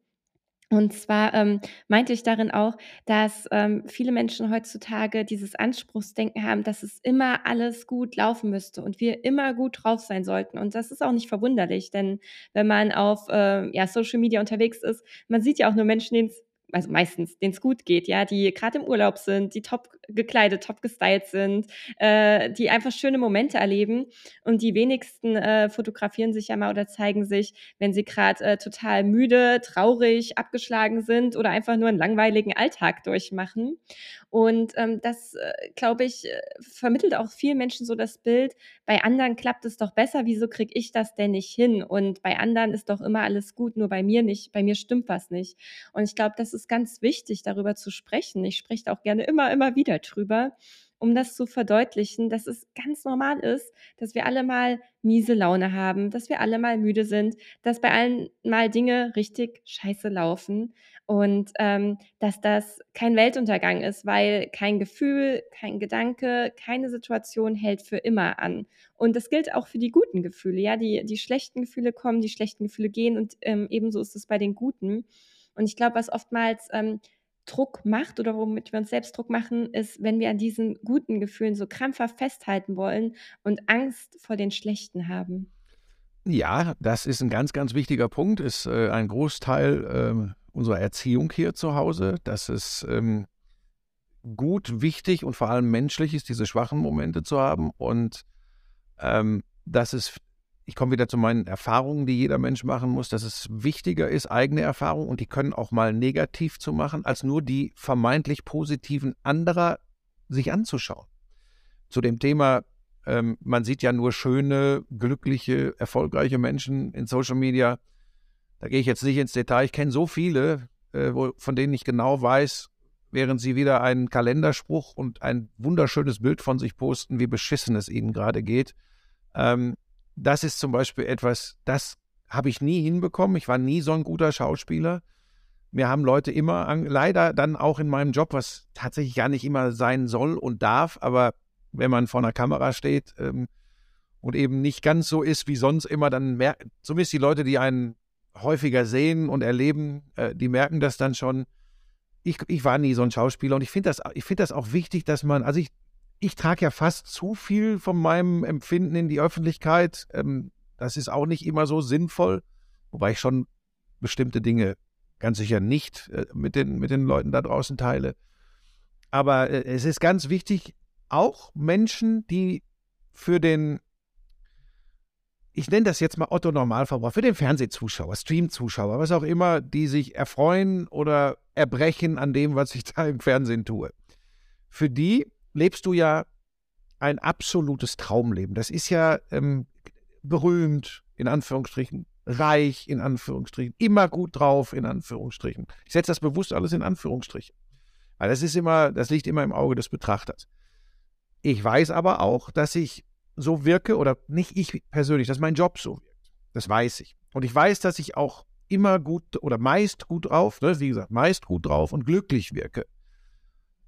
Und zwar ähm, meinte ich darin auch, dass ähm, viele Menschen heutzutage dieses Anspruchsdenken haben, dass es immer alles gut laufen müsste und wir immer gut drauf sein sollten. Und das ist auch nicht verwunderlich, denn wenn man auf äh, ja, Social Media unterwegs ist, man sieht ja auch nur Menschen, denen es also meistens, denen es gut geht, ja, die gerade im Urlaub sind, die top gekleidet, top gestylt sind, äh, die einfach schöne Momente erleben. Und die wenigsten äh, fotografieren sich ja mal oder zeigen sich, wenn sie gerade äh, total müde, traurig, abgeschlagen sind oder einfach nur einen langweiligen Alltag durchmachen. Und ähm, das, äh, glaube ich, äh, vermittelt auch vielen Menschen so das Bild, bei anderen klappt es doch besser, wieso kriege ich das denn nicht hin? Und bei anderen ist doch immer alles gut, nur bei mir nicht, bei mir stimmt was nicht. Und ich glaube, das ist ganz wichtig, darüber zu sprechen. Ich spreche auch gerne immer, immer wieder drüber, um das zu verdeutlichen, dass es ganz normal ist, dass wir alle mal miese Laune haben, dass wir alle mal müde sind, dass bei allen mal Dinge richtig scheiße laufen und ähm, dass das kein Weltuntergang ist, weil kein Gefühl, kein Gedanke, keine Situation hält für immer an. Und das gilt auch für die guten Gefühle. Ja, die, die schlechten Gefühle kommen, die schlechten Gefühle gehen und ähm, ebenso ist es bei den guten. Und ich glaube, was oftmals ähm, Druck macht oder womit wir uns selbst Druck machen, ist, wenn wir an diesen guten Gefühlen so krampfhaft festhalten wollen und Angst vor den schlechten haben. Ja, das ist ein ganz, ganz wichtiger Punkt, ist äh, ein Großteil äh, unserer Erziehung hier zu Hause, dass es ähm, gut, wichtig und vor allem menschlich ist, diese schwachen Momente zu haben und ähm, dass es ich komme wieder zu meinen Erfahrungen, die jeder Mensch machen muss, dass es wichtiger ist, eigene Erfahrungen, und die können auch mal negativ zu machen, als nur die vermeintlich positiven anderer sich anzuschauen. Zu dem Thema, ähm, man sieht ja nur schöne, glückliche, erfolgreiche Menschen in Social Media. Da gehe ich jetzt nicht ins Detail. Ich kenne so viele, äh, wo, von denen ich genau weiß, während sie wieder einen Kalenderspruch und ein wunderschönes Bild von sich posten, wie beschissen es ihnen gerade geht. Ähm, das ist zum Beispiel etwas, das habe ich nie hinbekommen. Ich war nie so ein guter Schauspieler. Mir haben Leute immer, leider dann auch in meinem Job, was tatsächlich gar nicht immer sein soll und darf, aber wenn man vor einer Kamera steht ähm, und eben nicht ganz so ist wie sonst immer, dann merken, zumindest die Leute, die einen häufiger sehen und erleben, äh, die merken das dann schon. Ich, ich war nie so ein Schauspieler und ich finde das, find das auch wichtig, dass man, also ich ich trage ja fast zu viel von meinem Empfinden in die Öffentlichkeit. Ähm, das ist auch nicht immer so sinnvoll, wobei ich schon bestimmte Dinge ganz sicher nicht äh, mit, den, mit den Leuten da draußen teile. Aber äh, es ist ganz wichtig, auch Menschen, die für den, ich nenne das jetzt mal Otto Normalverbraucher, für den Fernsehzuschauer, Streamzuschauer, was auch immer, die sich erfreuen oder erbrechen an dem, was ich da im Fernsehen tue. Für die lebst du ja ein absolutes Traumleben. Das ist ja ähm, berühmt, in Anführungsstrichen, reich, in Anführungsstrichen, immer gut drauf, in Anführungsstrichen. Ich setze das bewusst alles in Anführungsstrichen. Weil das ist immer, das liegt immer im Auge des Betrachters. Ich weiß aber auch, dass ich so wirke, oder nicht ich persönlich, dass mein Job so wirkt. Das weiß ich. Und ich weiß, dass ich auch immer gut oder meist gut drauf, ne, wie gesagt, meist gut drauf und glücklich wirke.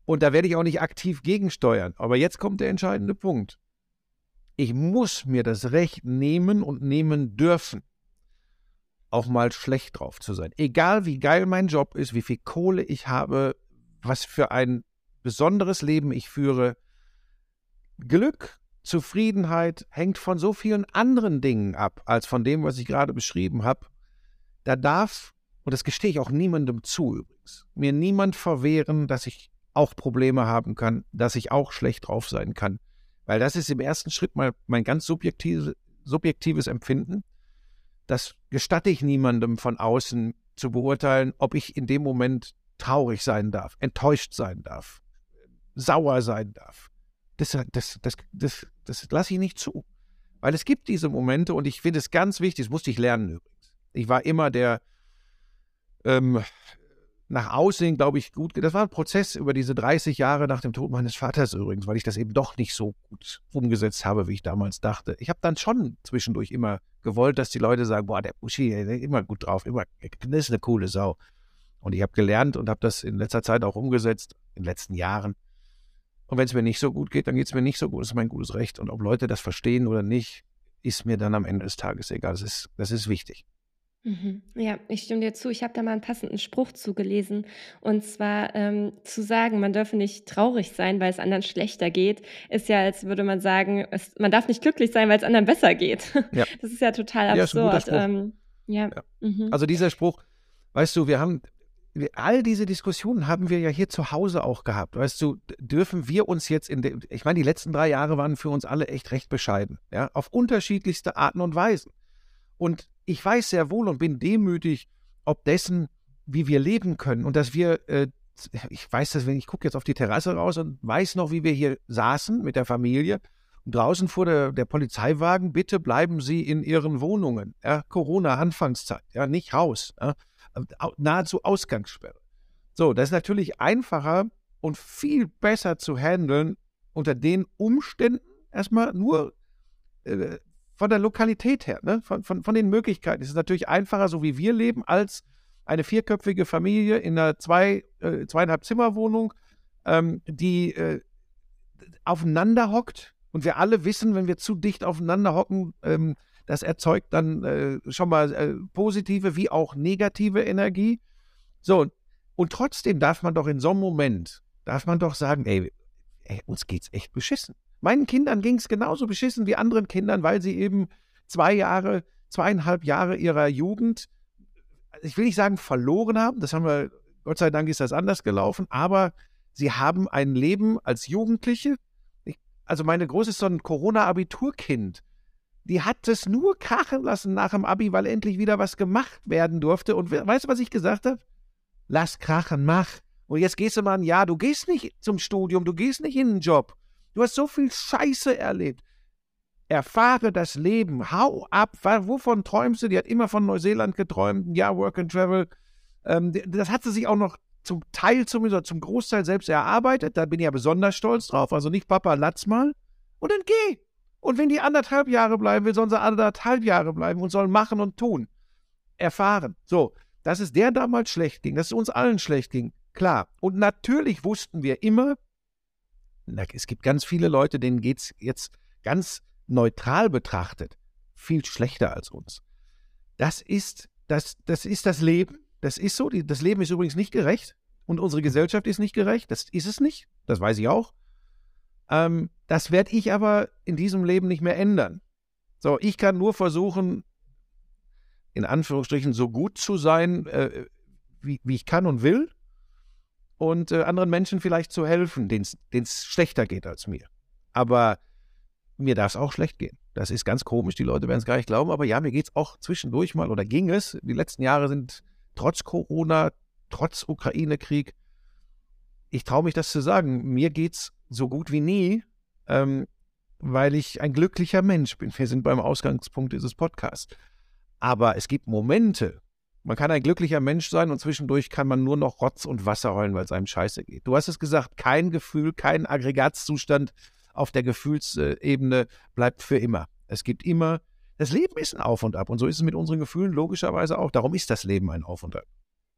Und da werde ich auch nicht aktiv gegensteuern. Aber jetzt kommt der entscheidende Punkt. Ich muss mir das Recht nehmen und nehmen dürfen, auch mal schlecht drauf zu sein. Egal wie geil mein Job ist, wie viel Kohle ich habe, was für ein besonderes Leben ich führe. Glück, Zufriedenheit hängt von so vielen anderen Dingen ab, als von dem, was ich gerade beschrieben habe. Da darf, und das gestehe ich auch niemandem zu übrigens, mir niemand verwehren, dass ich auch Probleme haben kann, dass ich auch schlecht drauf sein kann. Weil das ist im ersten Schritt mal mein ganz subjektive, subjektives Empfinden. Das gestatte ich niemandem von außen zu beurteilen, ob ich in dem Moment traurig sein darf, enttäuscht sein darf, sauer sein darf. Das, das, das, das, das lasse ich nicht zu. Weil es gibt diese Momente und ich finde es ganz wichtig, das musste ich lernen übrigens. Ich war immer der, ähm, nach Aussehen, glaube ich, gut. Das war ein Prozess über diese 30 Jahre nach dem Tod meines Vaters übrigens, weil ich das eben doch nicht so gut umgesetzt habe, wie ich damals dachte. Ich habe dann schon zwischendurch immer gewollt, dass die Leute sagen, boah, der Buschi, immer gut drauf, immer, ist eine coole Sau. Und ich habe gelernt und habe das in letzter Zeit auch umgesetzt, in den letzten Jahren. Und wenn es mir nicht so gut geht, dann geht es mir nicht so gut. Das ist mein gutes Recht. Und ob Leute das verstehen oder nicht, ist mir dann am Ende des Tages egal. Das ist, das ist wichtig. Mhm. Ja, ich stimme dir zu. Ich habe da mal einen passenden Spruch zugelesen. Und zwar, ähm, zu sagen, man dürfe nicht traurig sein, weil es anderen schlechter geht, ist ja, als würde man sagen, es man darf nicht glücklich sein, weil es anderen besser geht. Ja. Das ist ja total Ja, absurd. Spruch. Ähm, ja. Ja. Mhm. Also dieser Spruch, weißt du, wir haben, wir, all diese Diskussionen haben wir ja hier zu Hause auch gehabt. Weißt du, dürfen wir uns jetzt in der, ich meine, die letzten drei Jahre waren für uns alle echt recht bescheiden, ja, auf unterschiedlichste Arten und Weisen. Und ich weiß sehr wohl und bin demütig, ob dessen, wie wir leben können und dass wir, äh, ich weiß das, wenn ich gucke jetzt auf die Terrasse raus und weiß noch, wie wir hier saßen mit der Familie. Und draußen fuhr der, der Polizeiwagen, bitte bleiben Sie in Ihren Wohnungen. Ja, Corona-Anfangszeit, ja, nicht raus. Ja, nahezu Ausgangssperre. So, das ist natürlich einfacher und viel besser zu handeln unter den Umständen, erstmal nur äh, von der Lokalität her, ne? von, von, von den Möglichkeiten. Es ist natürlich einfacher, so wie wir leben, als eine vierköpfige Familie in einer zwei, äh, zweieinhalb Zimmerwohnung, ähm, die äh, aufeinander hockt. Und wir alle wissen, wenn wir zu dicht aufeinander hocken, ähm, das erzeugt dann äh, schon mal äh, positive wie auch negative Energie. So, und, trotzdem darf man doch in so einem Moment, darf man doch sagen, ey, ey uns geht's echt beschissen. Meinen Kindern ging es genauso beschissen wie anderen Kindern, weil sie eben zwei Jahre, zweieinhalb Jahre ihrer Jugend, ich will nicht sagen verloren haben, das haben wir, Gott sei Dank ist das anders gelaufen, aber sie haben ein Leben als Jugendliche. Ich, also meine Große ist so ein Corona-Abiturkind. Die hat es nur krachen lassen nach dem Abi, weil endlich wieder was gemacht werden durfte. Und we- weißt du, was ich gesagt habe? Lass krachen, mach. Und jetzt gehst du mal ein Jahr, du gehst nicht zum Studium, du gehst nicht in einen Job. Du hast so viel Scheiße erlebt. Erfahre das Leben, hau ab. Wovon träumst du? Die hat immer von Neuseeland geträumt, Jahr Work and Travel. Ähm, das hat sie sich auch noch zum Teil zumindest, zum Großteil selbst erarbeitet. Da bin ich ja besonders stolz drauf. Also nicht Papa, latz mal. Und dann geh. Und wenn die anderthalb Jahre bleiben will, sollen sie anderthalb Jahre bleiben und sollen machen und tun. Erfahren. So, dass es der damals schlecht ging, dass es uns allen schlecht ging, klar. Und natürlich wussten wir immer, es gibt ganz viele Leute, denen geht es jetzt ganz neutral betrachtet viel schlechter als uns. Das ist das, das ist das Leben. Das ist so. Die, das Leben ist übrigens nicht gerecht. Und unsere Gesellschaft ist nicht gerecht. Das ist es nicht. Das weiß ich auch. Ähm, das werde ich aber in diesem Leben nicht mehr ändern. So, ich kann nur versuchen, in Anführungsstrichen so gut zu sein, äh, wie, wie ich kann und will. Und äh, anderen Menschen vielleicht zu helfen, denen es schlechter geht als mir. Aber mir darf es auch schlecht gehen. Das ist ganz komisch. Die Leute werden es gar nicht glauben. Aber ja, mir geht es auch zwischendurch mal oder ging es. Die letzten Jahre sind trotz Corona, trotz Ukraine-Krieg, ich traue mich das zu sagen, mir geht es so gut wie nie, ähm, weil ich ein glücklicher Mensch bin. Wir sind beim Ausgangspunkt dieses Podcasts. Aber es gibt Momente, man kann ein glücklicher Mensch sein und zwischendurch kann man nur noch Rotz und Wasser heulen, weil es einem scheiße geht. Du hast es gesagt, kein Gefühl, kein Aggregatzustand auf der Gefühlsebene bleibt für immer. Es gibt immer, das Leben ist ein Auf und Ab und so ist es mit unseren Gefühlen logischerweise auch. Darum ist das Leben ein Auf und Ab.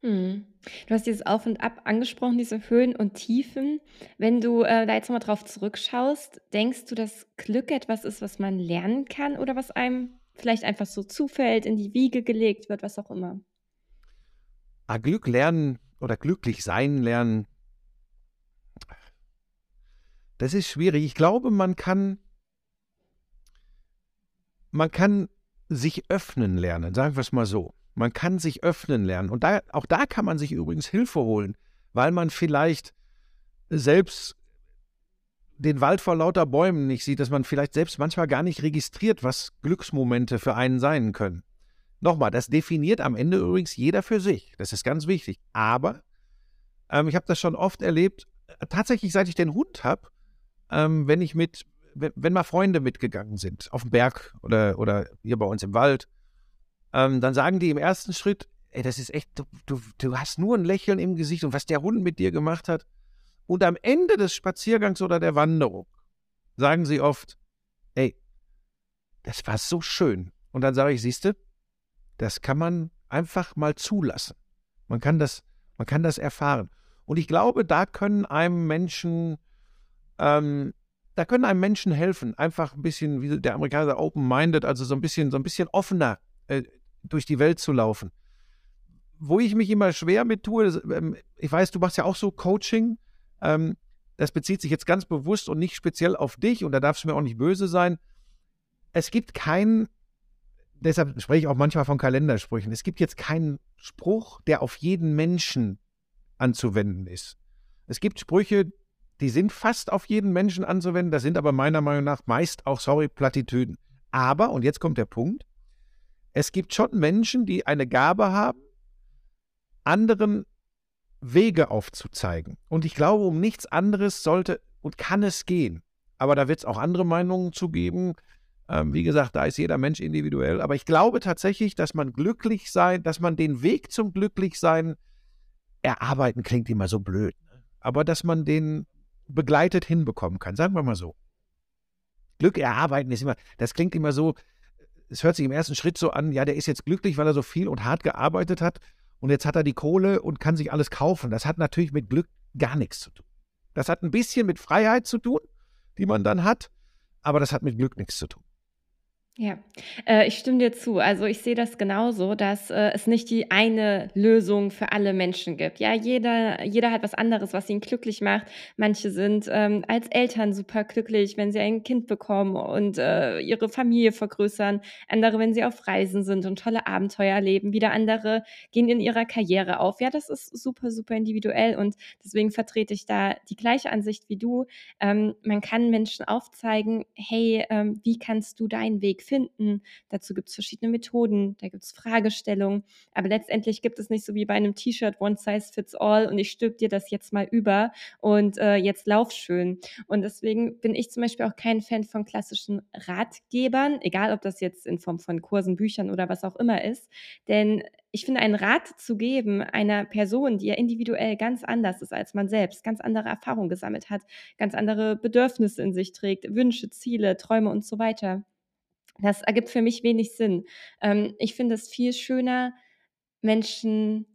Mhm. Du hast dieses Auf und Ab angesprochen, diese Höhen und Tiefen. Wenn du äh, da jetzt nochmal drauf zurückschaust, denkst du, dass Glück etwas ist, was man lernen kann oder was einem vielleicht einfach so zufällt, in die Wiege gelegt wird, was auch immer? Ah, Glück lernen oder glücklich sein lernen, das ist schwierig. Ich glaube, man kann, man kann sich öffnen lernen, sagen wir es mal so. Man kann sich öffnen lernen. Und da, auch da kann man sich übrigens Hilfe holen, weil man vielleicht selbst den Wald vor lauter Bäumen nicht sieht, dass man vielleicht selbst manchmal gar nicht registriert, was Glücksmomente für einen sein können. Nochmal, das definiert am Ende übrigens jeder für sich. Das ist ganz wichtig. Aber ähm, ich habe das schon oft erlebt, äh, tatsächlich seit ich den Hund habe, ähm, wenn ich mit, wenn, wenn mal Freunde mitgegangen sind, auf dem Berg oder, oder hier bei uns im Wald, ähm, dann sagen die im ersten Schritt, ey, das ist echt, du, du, du hast nur ein Lächeln im Gesicht und was der Hund mit dir gemacht hat. Und am Ende des Spaziergangs oder der Wanderung sagen sie oft, ey, das war so schön. Und dann sage ich, siehste, das kann man einfach mal zulassen. Man kann das, man kann das erfahren. Und ich glaube, da können einem Menschen, ähm, da können einem Menschen helfen, einfach ein bisschen, wie der Amerikaner sagt, open-minded, also so ein bisschen, so ein bisschen offener äh, durch die Welt zu laufen. Wo ich mich immer schwer mit tue, ähm, ich weiß, du machst ja auch so Coaching. Ähm, das bezieht sich jetzt ganz bewusst und nicht speziell auf dich und da darfst du mir auch nicht böse sein. Es gibt keinen, deshalb spreche ich auch manchmal von Kalendersprüchen, es gibt jetzt keinen Spruch, der auf jeden Menschen anzuwenden ist. Es gibt Sprüche, die sind fast auf jeden Menschen anzuwenden, das sind aber meiner Meinung nach meist auch, sorry, Plattitüden. Aber, und jetzt kommt der Punkt, es gibt schon Menschen, die eine Gabe haben, anderen Wege aufzuzeigen. Und ich glaube, um nichts anderes sollte und kann es gehen. Aber da wird es auch andere Meinungen zu geben. Ähm, wie gesagt, da ist jeder Mensch individuell. Aber ich glaube tatsächlich, dass man glücklich sein, dass man den Weg zum Glücklichsein erarbeiten klingt immer so blöd. Ne? Aber dass man den begleitet hinbekommen kann, sagen wir mal so. Glück erarbeiten ist immer, das klingt immer so, es hört sich im ersten Schritt so an, ja, der ist jetzt glücklich, weil er so viel und hart gearbeitet hat und jetzt hat er die Kohle und kann sich alles kaufen. Das hat natürlich mit Glück gar nichts zu tun. Das hat ein bisschen mit Freiheit zu tun, die man dann hat, aber das hat mit Glück nichts zu tun. Ja, äh, ich stimme dir zu. Also ich sehe das genauso, dass äh, es nicht die eine Lösung für alle Menschen gibt. Ja, jeder, jeder hat was anderes, was ihn glücklich macht. Manche sind ähm, als Eltern super glücklich, wenn sie ein Kind bekommen und äh, ihre Familie vergrößern. Andere, wenn sie auf Reisen sind und tolle Abenteuer erleben. Wieder andere gehen in ihrer Karriere auf. Ja, das ist super, super individuell und deswegen vertrete ich da die gleiche Ansicht wie du. Ähm, man kann Menschen aufzeigen, hey, ähm, wie kannst du deinen Weg finden. Dazu gibt es verschiedene Methoden, da gibt es Fragestellungen, aber letztendlich gibt es nicht so wie bei einem T-Shirt One Size Fits All und ich stülp dir das jetzt mal über und äh, jetzt lauf schön. Und deswegen bin ich zum Beispiel auch kein Fan von klassischen Ratgebern, egal ob das jetzt in Form von Kursen, Büchern oder was auch immer ist, denn ich finde, einen Rat zu geben einer Person, die ja individuell ganz anders ist als man selbst, ganz andere Erfahrungen gesammelt hat, ganz andere Bedürfnisse in sich trägt, Wünsche, Ziele, Träume und so weiter. Das ergibt für mich wenig Sinn. Ähm, ich finde es viel schöner, Menschen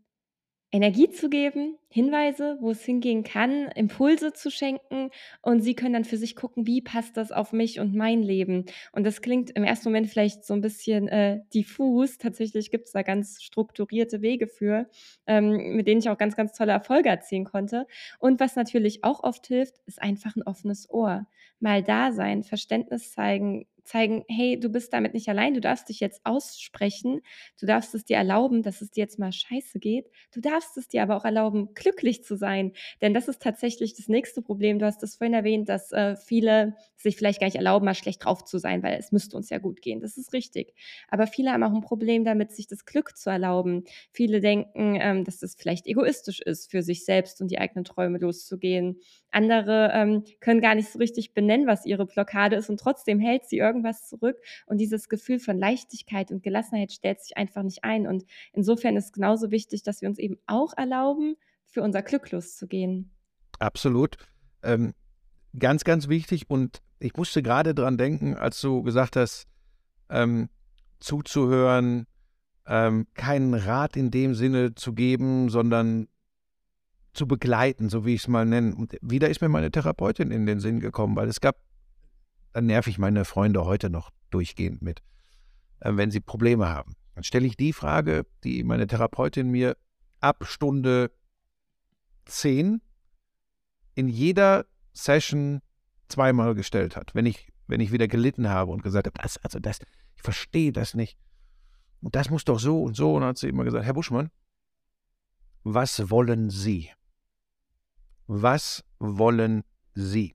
Energie zu geben, Hinweise, wo es hingehen kann, Impulse zu schenken und sie können dann für sich gucken, wie passt das auf mich und mein Leben. Und das klingt im ersten Moment vielleicht so ein bisschen äh, diffus. Tatsächlich gibt es da ganz strukturierte Wege für, ähm, mit denen ich auch ganz, ganz tolle Erfolge erzielen konnte. Und was natürlich auch oft hilft, ist einfach ein offenes Ohr. Mal da sein, Verständnis zeigen, zeigen, hey, du bist damit nicht allein, du darfst dich jetzt aussprechen, du darfst es dir erlauben, dass es dir jetzt mal scheiße geht, du darfst es dir aber auch erlauben, glücklich zu sein, denn das ist tatsächlich das nächste Problem. Du hast es vorhin erwähnt, dass äh, viele sich vielleicht gar nicht erlauben, mal schlecht drauf zu sein, weil es müsste uns ja gut gehen, das ist richtig. Aber viele haben auch ein Problem damit, sich das Glück zu erlauben. Viele denken, ähm, dass das vielleicht egoistisch ist, für sich selbst und die eigenen Träume loszugehen. Andere ähm, können gar nicht so richtig benennen, was ihre Blockade ist und trotzdem hält sie irgendwie irgendwas zurück und dieses Gefühl von Leichtigkeit und Gelassenheit stellt sich einfach nicht ein. Und insofern ist genauso wichtig, dass wir uns eben auch erlauben, für unser Glück loszugehen. Absolut. Ähm, ganz, ganz wichtig. Und ich musste gerade dran denken, als du gesagt hast, ähm, zuzuhören, ähm, keinen Rat in dem Sinne zu geben, sondern zu begleiten, so wie ich es mal nenne. Und wieder ist mir meine Therapeutin in den Sinn gekommen, weil es gab dann nerv ich meine Freunde heute noch durchgehend mit, äh, wenn sie Probleme haben. Dann stelle ich die Frage, die meine Therapeutin mir ab Stunde 10 in jeder Session zweimal gestellt hat, wenn ich, wenn ich wieder gelitten habe und gesagt habe, das, also das, ich verstehe das nicht. Und das muss doch so und so. Und dann hat sie immer gesagt, Herr Buschmann, was wollen Sie? Was wollen Sie?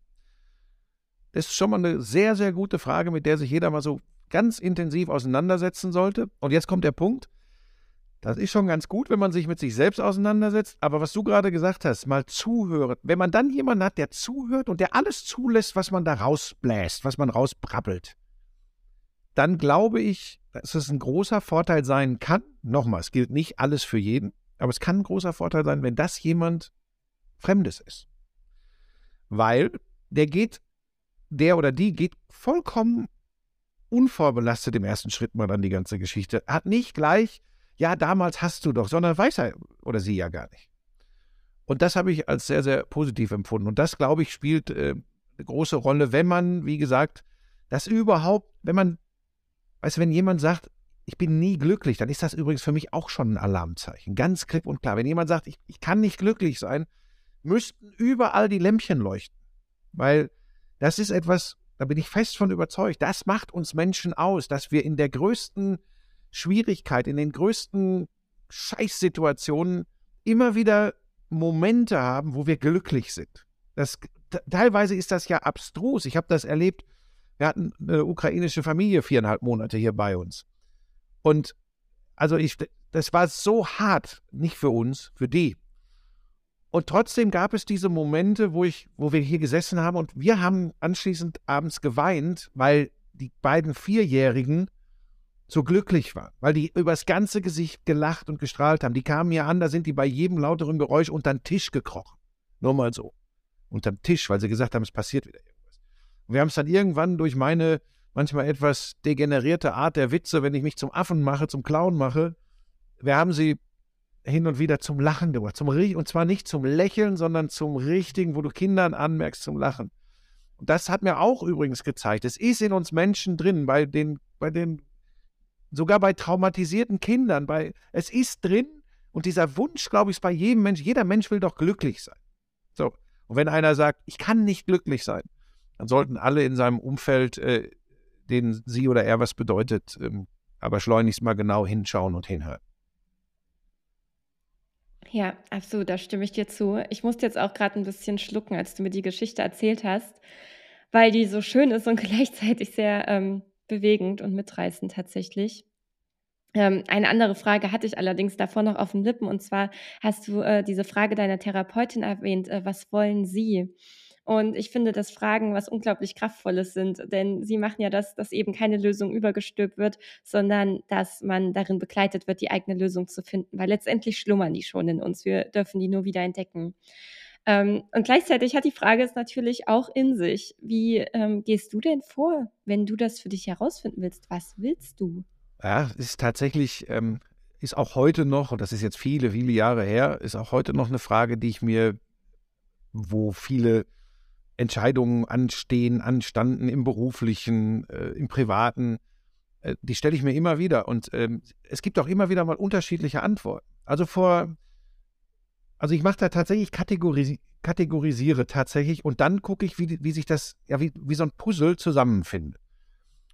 Das ist schon mal eine sehr, sehr gute Frage, mit der sich jeder mal so ganz intensiv auseinandersetzen sollte. Und jetzt kommt der Punkt. Das ist schon ganz gut, wenn man sich mit sich selbst auseinandersetzt. Aber was du gerade gesagt hast, mal zuhören. Wenn man dann jemanden hat, der zuhört und der alles zulässt, was man da rausbläst, was man rausbrabbelt, dann glaube ich, dass es ein großer Vorteil sein kann. Nochmal, es gilt nicht alles für jeden, aber es kann ein großer Vorteil sein, wenn das jemand Fremdes ist. Weil der geht der oder die geht vollkommen unvorbelastet im ersten Schritt mal an die ganze Geschichte. Hat nicht gleich, ja, damals hast du doch, sondern weiß er oder sie ja gar nicht. Und das habe ich als sehr, sehr positiv empfunden. Und das, glaube ich, spielt äh, eine große Rolle, wenn man, wie gesagt, das überhaupt, wenn man, weißt du, wenn jemand sagt, ich bin nie glücklich, dann ist das übrigens für mich auch schon ein Alarmzeichen. Ganz klipp und klar. Wenn jemand sagt, ich, ich kann nicht glücklich sein, müssten überall die Lämpchen leuchten. Weil das ist etwas, da bin ich fest von überzeugt, das macht uns Menschen aus, dass wir in der größten Schwierigkeit, in den größten Scheißsituationen immer wieder Momente haben, wo wir glücklich sind. Das, teilweise ist das ja abstrus. Ich habe das erlebt. Wir hatten eine ukrainische Familie viereinhalb Monate hier bei uns. Und also ich, das war so hart, nicht für uns, für die. Und trotzdem gab es diese Momente, wo ich, wo wir hier gesessen haben und wir haben anschließend abends geweint, weil die beiden Vierjährigen so glücklich waren, weil die übers ganze Gesicht gelacht und gestrahlt haben. Die kamen hier an, da sind die bei jedem lauteren Geräusch unter den Tisch gekrochen. Nur mal so. Unterm Tisch, weil sie gesagt haben, es passiert wieder irgendwas. Und wir haben es dann irgendwann durch meine manchmal etwas degenerierte Art der Witze, wenn ich mich zum Affen mache, zum Clown mache, wir haben sie hin und wieder zum Lachen gebracht. Zum, und zwar nicht zum Lächeln, sondern zum richtigen, wo du Kindern anmerkst, zum Lachen. Und das hat mir auch übrigens gezeigt, es ist in uns Menschen drin, bei den, bei den, sogar bei traumatisierten Kindern, bei, es ist drin und dieser Wunsch, glaube ich, ist bei jedem Mensch, jeder Mensch will doch glücklich sein. So. Und wenn einer sagt, ich kann nicht glücklich sein, dann sollten alle in seinem Umfeld äh, denen sie oder er was bedeutet, ähm, aber schleunigst mal genau hinschauen und hinhören. Ja, absolut, da stimme ich dir zu. Ich musste jetzt auch gerade ein bisschen schlucken, als du mir die Geschichte erzählt hast, weil die so schön ist und gleichzeitig sehr ähm, bewegend und mitreißend tatsächlich. Ähm, eine andere Frage hatte ich allerdings davor noch auf den Lippen, und zwar hast du äh, diese Frage deiner Therapeutin erwähnt, äh, was wollen Sie? Und ich finde, dass Fragen was unglaublich Kraftvolles sind, denn sie machen ja das, dass eben keine Lösung übergestülpt wird, sondern dass man darin begleitet wird, die eigene Lösung zu finden, weil letztendlich schlummern die schon in uns. Wir dürfen die nur wieder entdecken. Ähm, und gleichzeitig hat die Frage es natürlich auch in sich. Wie ähm, gehst du denn vor, wenn du das für dich herausfinden willst? Was willst du? Ja, es ist tatsächlich, ähm, ist auch heute noch, und das ist jetzt viele, viele Jahre her, ist auch heute noch eine Frage, die ich mir, wo viele Entscheidungen anstehen, anstanden im beruflichen, äh, im privaten, äh, die stelle ich mir immer wieder. Und ähm, es gibt auch immer wieder mal unterschiedliche Antworten. Also vor, also ich mache da tatsächlich kategorisi kategorisiere tatsächlich und dann gucke ich, wie, wie sich das, ja, wie, wie so ein Puzzle zusammenfindet.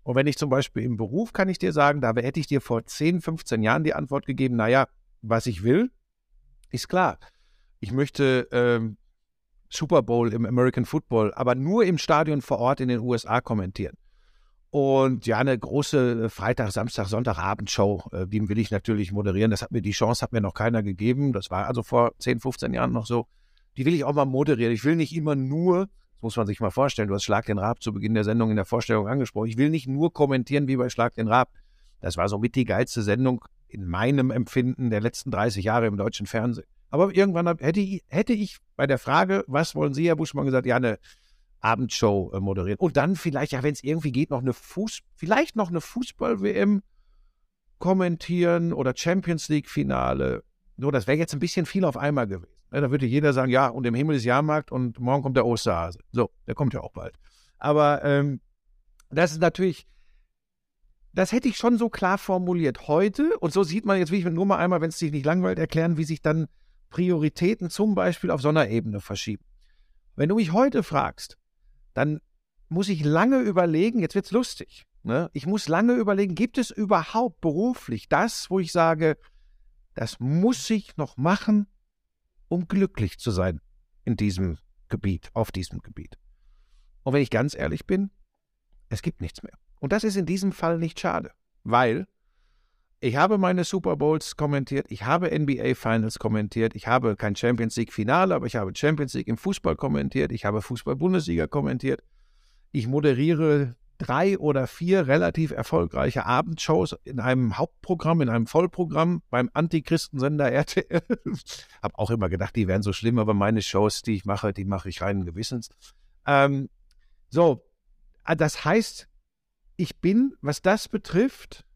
Und wenn ich zum Beispiel im Beruf, kann ich dir sagen, da hätte ich dir vor 10, 15 Jahren die Antwort gegeben, naja, was ich will, ist klar. Ich möchte ähm, Super Bowl im American Football, aber nur im Stadion vor Ort in den USA kommentieren. Und ja, eine große äh, Freitag, Samstag, Sonntagabendshow, äh, die will ich natürlich moderieren. Das hat mir die Chance, hat mir noch keiner gegeben. Das war also vor 10, 15 Jahren noch so. Die will ich auch mal moderieren. Ich will nicht immer nur, das muss man sich mal vorstellen, du hast Schlag den Rab zu Beginn der Sendung in der Vorstellung angesprochen. Ich will nicht nur kommentieren wie bei Schlag den Rab. Das war somit die geilste Sendung in meinem Empfinden der letzten 30 Jahre im deutschen Fernsehen. Aber irgendwann hätte ich, hätte ich bei der Frage, was wollen Sie, Herr Buschmann, gesagt, ja, eine Abendshow äh, moderieren. Und dann vielleicht, ja, wenn es irgendwie geht, noch eine Fuß, vielleicht noch eine Fußball-WM kommentieren oder Champions League-Finale. So, das wäre jetzt ein bisschen viel auf einmal gewesen. Ja, da würde jeder sagen, ja, und im Himmel ist Jahrmarkt und morgen kommt der Osterhase. So, der kommt ja auch bald. Aber ähm, das ist natürlich, das hätte ich schon so klar formuliert. Heute, und so sieht man jetzt, wie ich nur mal einmal, wenn es sich nicht langweilt, erklären, wie sich dann Prioritäten zum Beispiel auf so einer Ebene verschieben. Wenn du mich heute fragst, dann muss ich lange überlegen, jetzt wird es lustig. Ne? Ich muss lange überlegen, gibt es überhaupt beruflich das, wo ich sage, das muss ich noch machen, um glücklich zu sein in diesem Gebiet, auf diesem Gebiet. Und wenn ich ganz ehrlich bin, es gibt nichts mehr. Und das ist in diesem Fall nicht schade, weil ich habe meine Super Bowls kommentiert, ich habe NBA Finals kommentiert, ich habe kein Champions League Finale, aber ich habe Champions League im Fußball kommentiert, ich habe Fußball-Bundesliga kommentiert. Ich moderiere drei oder vier relativ erfolgreiche Abendshows in einem Hauptprogramm, in einem Vollprogramm beim Antichristensender RTL. habe auch immer gedacht, die wären so schlimm, aber meine Shows, die ich mache, die mache ich reinen Gewissens. Ähm, so, ah, das heißt, ich bin, was das betrifft,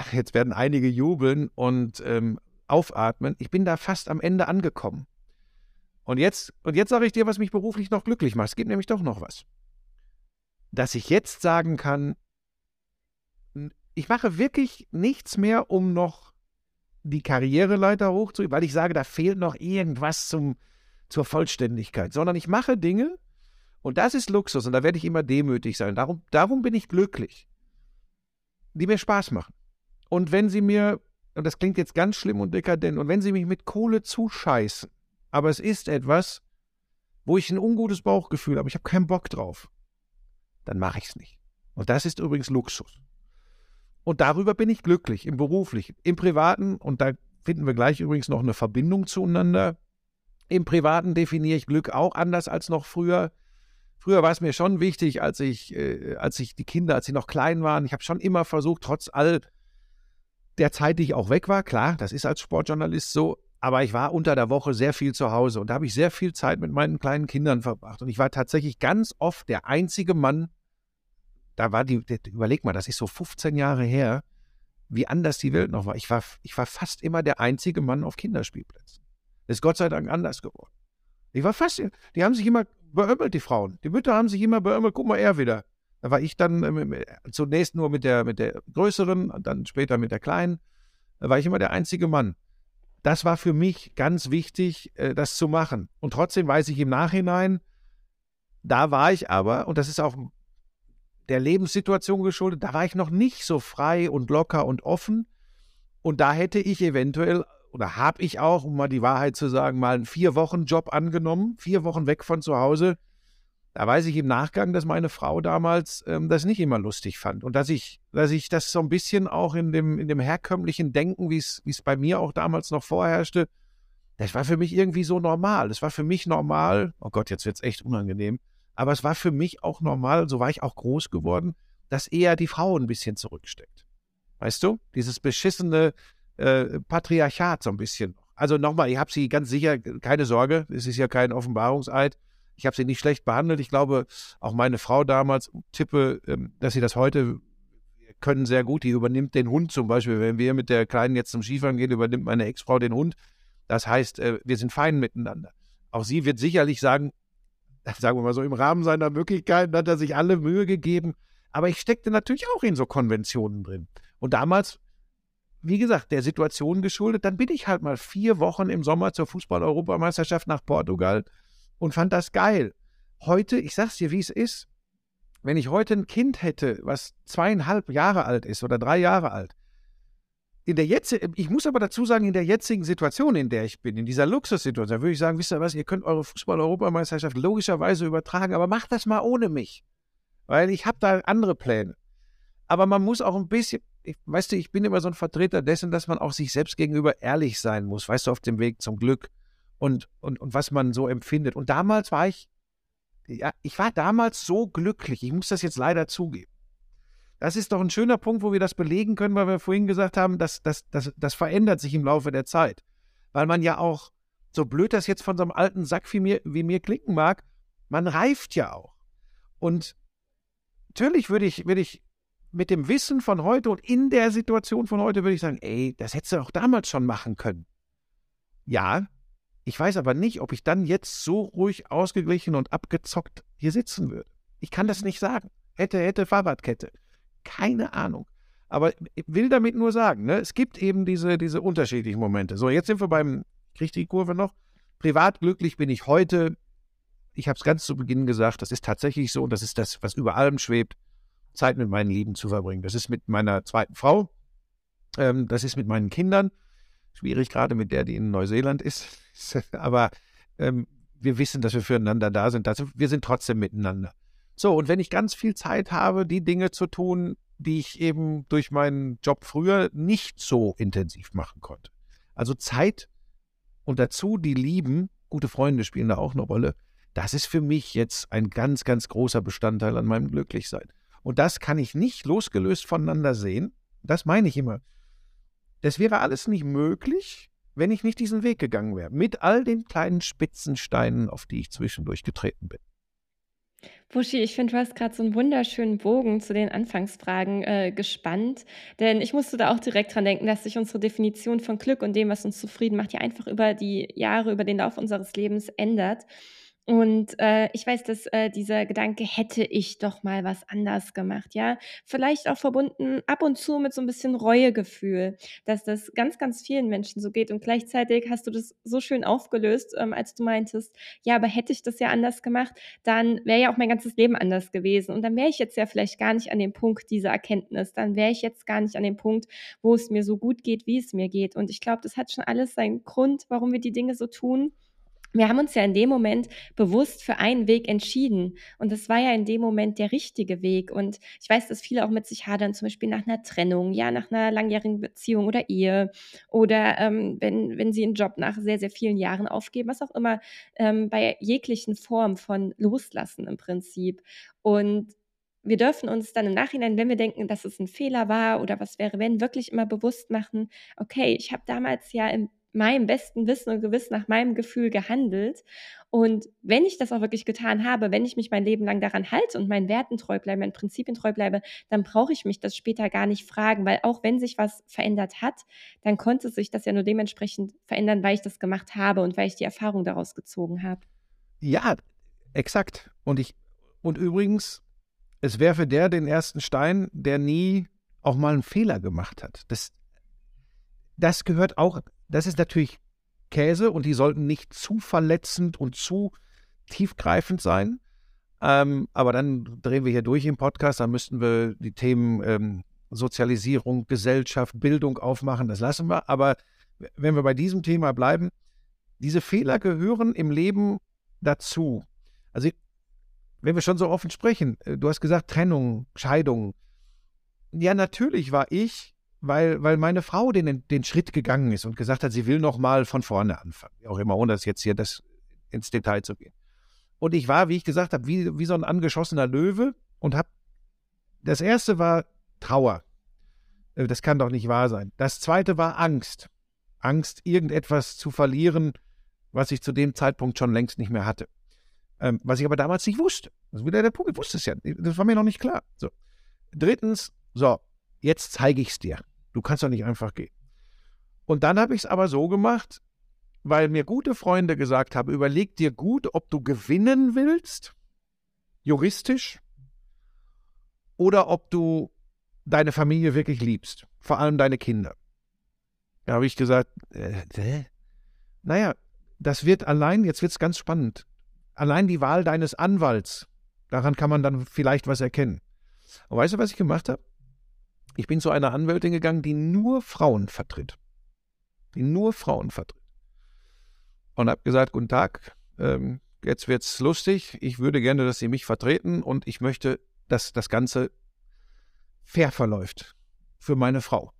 ach, jetzt werden einige jubeln und ähm, aufatmen. Ich bin da fast am Ende angekommen. Und jetzt, und jetzt sage ich dir, was mich beruflich noch glücklich macht. Es gibt nämlich doch noch was. Dass ich jetzt sagen kann, ich mache wirklich nichts mehr, um noch die Karriereleiter hochzuheben, weil ich sage, da fehlt noch irgendwas zum, zur Vollständigkeit, sondern ich mache Dinge und das ist Luxus und da werde ich immer demütig sein. Darum, darum bin ich glücklich, die mir Spaß machen. Und wenn sie mir, und das klingt jetzt ganz schlimm und dekadent, und wenn sie mich mit Kohle zuscheißen, aber es ist etwas, wo ich ein ungutes Bauchgefühl habe, ich habe keinen Bock drauf, dann mache ich es nicht. Und das ist übrigens Luxus. Und darüber bin ich glücklich, im beruflichen, im privaten, und da finden wir gleich übrigens noch eine Verbindung zueinander. Im privaten definiere ich Glück auch anders als noch früher. Früher war es mir schon wichtig, als ich, äh, als ich die Kinder, als sie noch klein waren, ich habe schon immer versucht, trotz all der Zeit, die ich auch weg war, klar, das ist als Sportjournalist so, aber ich war unter der Woche sehr viel zu Hause und da habe ich sehr viel Zeit mit meinen kleinen Kindern verbracht. Und ich war tatsächlich ganz oft der einzige Mann, da war die, überleg mal, das ist so 15 Jahre her, wie anders die Welt noch war. Ich war, ich war fast immer der einzige Mann auf Kinderspielplätzen. Das ist Gott sei Dank anders geworden. Ich war fast, die haben sich immer beömmelt, die Frauen. Die Mütter haben sich immer beömmelt, guck mal, er wieder. Da war ich dann äh, zunächst nur mit der, mit der größeren, dann später mit der kleinen. Da war ich immer der einzige Mann das war für mich ganz wichtig, äh, das zu machen. Und trotzdem weiß ich im Nachhinein, da war ich aber, und das ist auch der Lebenssituation geschuldet, da war ich noch nicht so frei und locker und offen. Und da hätte ich eventuell, oder habe ich auch, um mal die Wahrheit zu sagen, mal einen Vier-Wochen-Job angenommen, vier Wochen weg von zu Hause, da weiß ich im Nachgang, dass meine Frau damals ähm, das nicht immer lustig fand und dass ich, dass ich das so ein bisschen auch in dem, in dem herkömmlichen Denken, wie es bei mir auch damals noch vorherrschte, das war für mich irgendwie so normal. Das war für mich normal, oh Gott, jetzt wird es echt unangenehm, aber es war für mich auch normal, so war ich auch groß geworden, dass eher die Frau ein bisschen zurücksteckt. Weißt du? Dieses beschissene äh, Patriarchat so ein bisschen. Also nochmal, ich habe sie ganz sicher, keine Sorge, es ist ja kein Offenbarungseid ich habe sie nicht schlecht behandelt. Ich glaube, auch meine Frau damals, tippe, ähm, dass sie das heute können sehr gut. Die übernimmt den Hund zum Beispiel. Wenn wir mit der Kleinen jetzt zum Skifahren gehen, übernimmt meine Ex-Frau den Hund. Das heißt, äh, wir sind fein miteinander. Auch sie wird sicherlich sagen, sagen wir mal so, im Rahmen seiner Möglichkeiten hat er sich alle Mühe gegeben. Aber ich steckte natürlich auch in so Konventionen drin. Und damals, wie gesagt, der Situation geschuldet, dann bin ich halt mal vier Wochen im Sommer zur Fußball-Europameisterschaft nach Portugal und fand das geil. Heute, ich sag's dir, wie es ist, wenn ich heute ein Kind hätte, was zweieinhalb Jahre alt ist oder drei Jahre alt, in der jetzt, ich muss aber dazu sagen, in der jetzigen Situation, in der ich bin, in dieser Luxussituation, würde ich sagen, wisst ihr was, ihr könnt eure Fußball-Europameisterschaft logischerweise übertragen, aber macht das mal ohne mich. Weil ich habe da andere Pläne. Aber man muss auch ein bisschen, ich, weißt du, ich bin immer so ein Vertreter dessen, dass man auch sich selbst gegenüber ehrlich sein muss, weißt du, auf dem Weg zum Glück und, und, und was man so empfindet. Und damals war ich, ja, ich war damals so glücklich. Ich muss das jetzt leider zugeben. Das ist doch ein schöner Punkt, wo wir das belegen können, weil wir vorhin gesagt haben, dass das, das, das verändert sich im Laufe der Zeit. Weil man ja auch, so blöd das jetzt von so einem alten Sack wie mir, wie mir klicken mag, man reift ja auch. Und natürlich würde ich, würde ich mit dem Wissen von heute und in der Situation von heute würde ich sagen, ey, das hättest du auch damals schon machen können. Ja, ich weiß aber nicht, ob ich dann jetzt so ruhig, ausgeglichen und abgezockt hier sitzen würde. Ich kann das nicht sagen. Hätte, hätte, Fahrradkette. Keine Ahnung. Aber ich will damit nur sagen, ne, es gibt eben diese, diese unterschiedlichen Momente. So, jetzt sind wir beim, kriege die Kurve noch. Privat glücklich bin ich heute. Ich habe es ganz zu Beginn gesagt, das ist tatsächlich so und das ist das, was über allem schwebt, Zeit mit meinen Lieben zu verbringen. Das ist mit meiner zweiten Frau, ähm, das ist mit meinen Kindern Schwierig gerade mit der, die in Neuseeland ist. Aber ähm, wir wissen, dass wir füreinander da sind. Also wir sind trotzdem miteinander. So, und wenn ich ganz viel Zeit habe, die Dinge zu tun, die ich eben durch meinen Job früher nicht so intensiv machen konnte. Also Zeit und dazu die Lieben, gute Freunde spielen da auch eine Rolle. Das ist für mich jetzt ein ganz, ganz großer Bestandteil an meinem Glücklichsein. Und das kann ich nicht losgelöst voneinander sehen. Das meine ich immer. Das wäre alles nicht möglich, wenn ich nicht diesen Weg gegangen wäre, mit all den kleinen Spitzensteinen, auf die ich zwischendurch getreten bin. Buschi, ich finde, du hast gerade so einen wunderschönen Bogen zu den Anfangsfragen äh, gespannt, denn ich musste da auch direkt dran denken, dass sich unsere Definition von Glück und dem, was uns zufrieden macht, ja einfach über die Jahre, über den Lauf unseres Lebens ändert. Und äh, ich weiß, dass äh, dieser Gedanke, hätte ich doch mal was anders gemacht, ja, vielleicht auch verbunden ab und zu mit so ein bisschen Reuegefühl, dass das ganz, ganz vielen Menschen so geht. Und gleichzeitig hast du das so schön aufgelöst, ähm, als du meintest, ja, aber hätte ich das ja anders gemacht, dann wäre ja auch mein ganzes Leben anders gewesen. Und dann wäre ich jetzt ja vielleicht gar nicht an dem Punkt dieser Erkenntnis. Dann wäre ich jetzt gar nicht an dem Punkt, wo es mir so gut geht, wie es mir geht. Und ich glaube, das hat schon alles seinen Grund, warum wir die Dinge so tun wir haben uns ja in dem Moment bewusst für einen Weg entschieden. Und das war ja in dem Moment der richtige Weg. Und ich weiß, dass viele auch mit sich hadern, zum Beispiel nach einer Trennung, ja, nach einer langjährigen Beziehung oder Ehe oder ähm, wenn, wenn sie einen Job nach sehr, sehr vielen Jahren aufgeben, was auch immer, ähm, bei jeglichen Form von Loslassen im Prinzip. Und wir dürfen uns dann im Nachhinein, wenn wir denken, dass es ein Fehler war oder was wäre, wenn, wirklich immer bewusst machen, okay, ich habe damals ja im meinem besten Wissen und Gewissen nach meinem Gefühl gehandelt. Und wenn ich das auch wirklich getan habe, wenn ich mich mein Leben lang daran halte und meinen Werten treu bleibe, meinen Prinzipien treu bleibe, dann brauche ich mich das später gar nicht fragen, weil auch wenn sich was verändert hat, dann konnte sich das ja nur dementsprechend verändern, weil ich das gemacht habe und weil ich die Erfahrung daraus gezogen habe. Ja, exakt. Und ich, und übrigens, es werfe der den ersten Stein, der nie auch mal einen Fehler gemacht hat. Das, das gehört auch das ist natürlich Käse und die sollten nicht zu verletzend und zu tiefgreifend sein. Ähm, aber dann drehen wir hier durch im Podcast, dann müssten wir die Themen ähm, Sozialisierung, Gesellschaft, Bildung aufmachen, das lassen wir. Aber wenn wir bei diesem Thema bleiben, diese Fehler gehören im Leben dazu. Also, wenn wir schon so offen sprechen, äh, du hast gesagt Trennung, Scheidung. Ja, natürlich war ich weil, weil meine Frau den, den Schritt gegangen ist und gesagt hat, sie will noch mal von vorne anfangen. Wie auch immer, ohne das jetzt hier das ins Detail zu gehen. Und ich war, wie ich gesagt habe, wie, wie so ein angeschossener Löwe und habe, das erste war Trauer. Äh, das kann doch nicht wahr sein. Das zweite war Angst. Angst, irgendetwas zu verlieren, was ich zu dem Zeitpunkt schon längst nicht mehr hatte. Ähm, was ich aber damals nicht wusste. Das ist wieder der Punkt, ich wusste es ja. Das war mir noch nicht klar. So. Drittens, so, jetzt zeige ich es dir. Du kannst doch nicht einfach gehen. Und dann habe ich es aber so gemacht, weil mir gute Freunde gesagt haben, überleg dir gut, ob du gewinnen willst, juristisch, oder ob du deine Familie wirklich liebst, vor allem deine Kinder. Da habe ich gesagt, äh, naja, das wird allein, jetzt wird es ganz spannend, allein die Wahl deines Anwalts, daran kann man dann vielleicht was erkennen. Und weißt du, was ich gemacht habe? Ich bin zu einer Anwältin gegangen, die nur Frauen vertritt. Die nur Frauen vertritt. Und habe gesagt, guten Tag, ähm, jetzt wird's lustig. Ich würde gerne, dass Sie mich vertreten und ich möchte, dass das Ganze fair verläuft für meine Frau.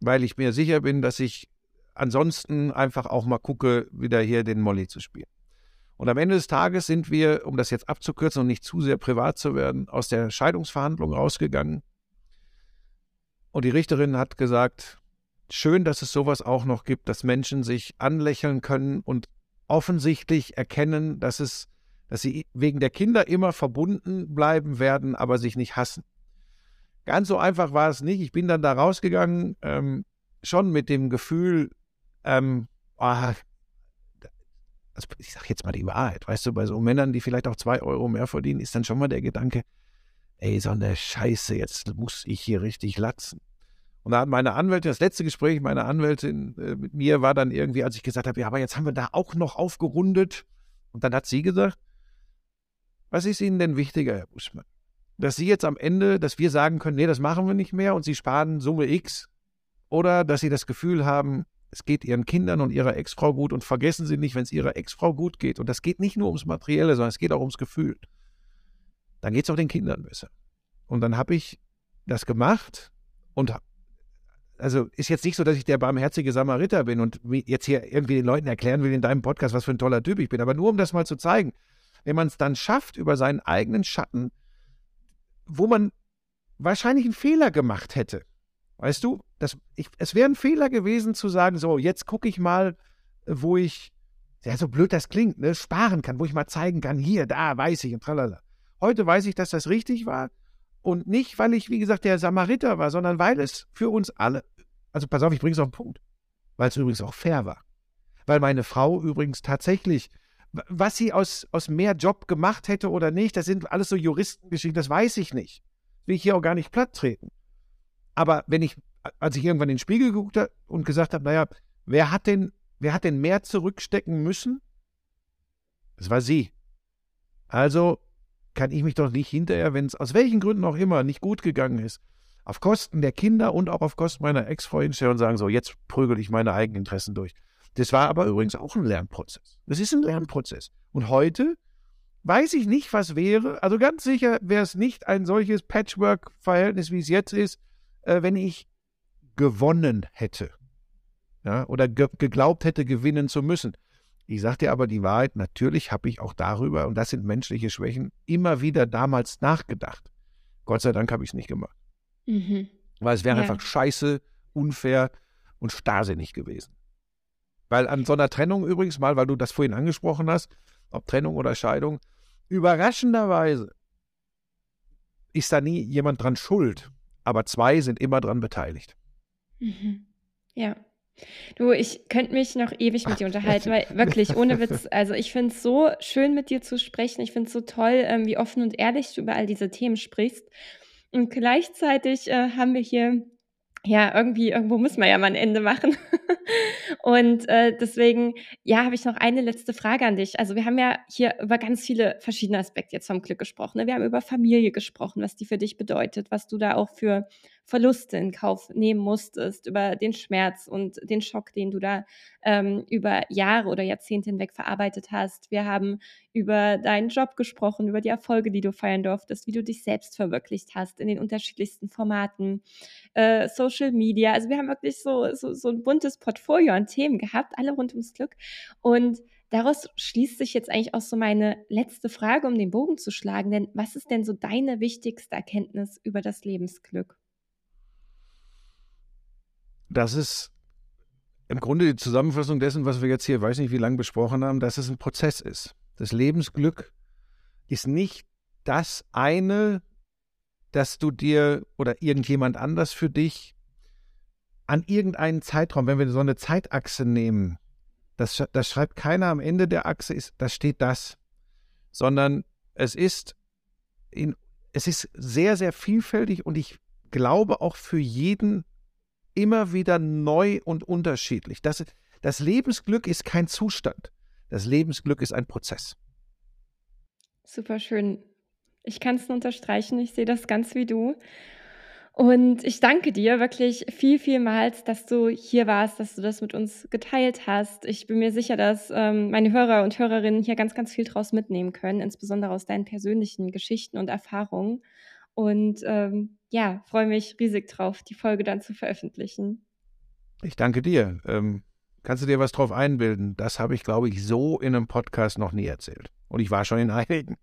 Weil ich mir sicher bin, dass ich ansonsten einfach auch mal gucke, wieder hier den Molly zu spielen. Und am Ende des Tages sind wir, um das jetzt abzukürzen und nicht zu sehr privat zu werden, aus der Scheidungsverhandlung rausgegangen und die Richterin hat gesagt, schön, dass es sowas auch noch gibt, dass Menschen sich anlächeln können und offensichtlich erkennen, dass es, dass sie wegen der Kinder immer verbunden bleiben werden, aber sich nicht hassen. Ganz so einfach war es nicht. Ich bin dann da rausgegangen, ähm, schon mit dem Gefühl, ähm, oh, also ich sage jetzt mal die Wahrheit, weißt du, bei so Männern, die vielleicht auch zwei Euro mehr verdienen, ist dann schon mal der Gedanke, ey, so eine Scheiße, jetzt muss ich hier richtig latzen. Und da hat meine Anwältin, das letzte Gespräch meiner Anwältin äh, mit mir war dann irgendwie, als ich gesagt habe, ja, aber jetzt haben wir da auch noch aufgerundet. Und dann hat sie gesagt, was ist Ihnen denn wichtiger, Herr Buschmann? Dass Sie jetzt am Ende, dass wir sagen können, nee, das machen wir nicht mehr und Sie sparen Summe X. Oder dass Sie das Gefühl haben, es geht Ihren Kindern und Ihrer Ex-Frau gut und vergessen Sie nicht, wenn es Ihrer Ex-Frau gut geht. Und das geht nicht nur ums Materielle, sondern es geht auch ums Gefühl dann geht es auch den Kindern besser. Und dann habe ich das gemacht und also ist jetzt nicht so, dass ich der barmherzige Samariter bin und jetzt hier irgendwie den Leuten erklären will in deinem Podcast, was für ein toller Typ ich bin, aber nur um das mal zu zeigen, wenn man es dann schafft, über seinen eigenen Schatten, wo man wahrscheinlich einen Fehler gemacht hätte, weißt du, das, ich, es wäre ein Fehler gewesen zu sagen, so, jetzt gucke ich mal, wo ich, ja, so blöd das klingt, ne, sparen kann, wo ich mal zeigen kann, hier, da, weiß ich und tralala. Heute weiß ich, dass das richtig war. Und nicht, weil ich, wie gesagt, der Samariter war, sondern weil es für uns alle, also pass auf, ich bringe es auf den Punkt, weil es übrigens auch fair war. Weil meine Frau übrigens tatsächlich Was sie aus, aus mehr Job gemacht hätte oder nicht, das sind alles so Juristengeschichten, das weiß ich nicht. Will ich hier auch gar nicht platt treten. Aber wenn ich, als ich irgendwann in den Spiegel geguckt habe und gesagt habe, naja, wer hat denn, wer hat denn mehr zurückstecken müssen? Das war sie. Also kann ich mich doch nicht hinterher, wenn es aus welchen Gründen auch immer nicht gut gegangen ist, auf Kosten der Kinder und auch auf Kosten meiner Ex-Freundin stellen und sagen, so, jetzt prügel ich meine eigenen Interessen durch. Das war aber übrigens auch ein Lernprozess. Das ist ein Lernprozess. Und heute weiß ich nicht, was wäre. Also ganz sicher wäre es nicht ein solches Patchwork-Verhältnis, wie es jetzt ist, äh, wenn ich gewonnen hätte. Ja, oder ge geglaubt hätte, gewinnen zu müssen. Ich sage dir aber die Wahrheit, natürlich habe ich auch darüber, und das sind menschliche Schwächen, immer wieder damals nachgedacht. Gott sei Dank habe ich es nicht gemacht. Mhm. Weil es wäre ja. einfach scheiße, unfair und starrsinnig gewesen. Weil an so einer Trennung übrigens mal, weil du das vorhin angesprochen hast, ob Trennung oder Scheidung, überraschenderweise ist da nie jemand dran schuld, aber zwei sind immer dran beteiligt. Mhm. Ja. Du, ich könnte mich noch ewig mit dir unterhalten, weil wirklich, ohne Witz, also ich finde es so schön, mit dir zu sprechen. Ich finde es so toll, ähm, wie offen und ehrlich du über all diese Themen sprichst. Und gleichzeitig äh, haben wir hier ja, irgendwie, irgendwo muss man ja mal ein Ende machen. und äh, deswegen, ja, habe ich noch eine letzte Frage an dich. Also wir haben ja hier über ganz viele verschiedene Aspekte jetzt vom Glück gesprochen. Ne? Wir haben über Familie gesprochen, was die für dich bedeutet, was du da auch für Verluste in Kauf nehmen musstest, über den Schmerz und den Schock, den du da ähm, über Jahre oder Jahrzehnte hinweg verarbeitet hast. Wir haben über deinen Job gesprochen, über die Erfolge, die du feiern durftest, wie du dich selbst verwirklicht hast in den unterschiedlichsten Formaten, äh, Social Media. Also wir haben wirklich so, so, so ein buntes Portfolio an Themen gehabt, alle rund ums Glück. Und daraus schließt sich jetzt eigentlich auch so meine letzte Frage, um den Bogen zu schlagen. Denn was ist denn so deine wichtigste Erkenntnis über das Lebensglück? Das ist im Grunde die Zusammenfassung dessen, was wir jetzt hier, weiß nicht wie lange besprochen haben, dass es ein Prozess ist. Das Lebensglück ist nicht das eine, dass du dir oder irgendjemand anders für dich an irgendeinen Zeitraum, wenn wir so eine Zeitachse nehmen, das, das schreibt keiner am Ende der Achse, ist, da steht das, sondern es ist, in, es ist sehr, sehr vielfältig und ich glaube auch für jeden immer wieder neu und unterschiedlich. Das, das Lebensglück ist kein Zustand. Das Lebensglück ist ein Prozess. Super schön. Ich kann es nur unterstreichen. Ich sehe das ganz wie du. Und ich danke dir wirklich viel, vielmals, dass du hier warst, dass du das mit uns geteilt hast. Ich bin mir sicher, dass ähm, meine Hörer und Hörerinnen hier ganz, ganz viel draus mitnehmen können, insbesondere aus deinen persönlichen Geschichten und Erfahrungen. Und ähm, ja, freue mich riesig drauf, die Folge dann zu veröffentlichen. Ich danke dir. Ähm, kannst du dir was drauf einbilden? Das habe ich, glaube ich, so in einem Podcast noch nie erzählt. Und ich war schon in einigen.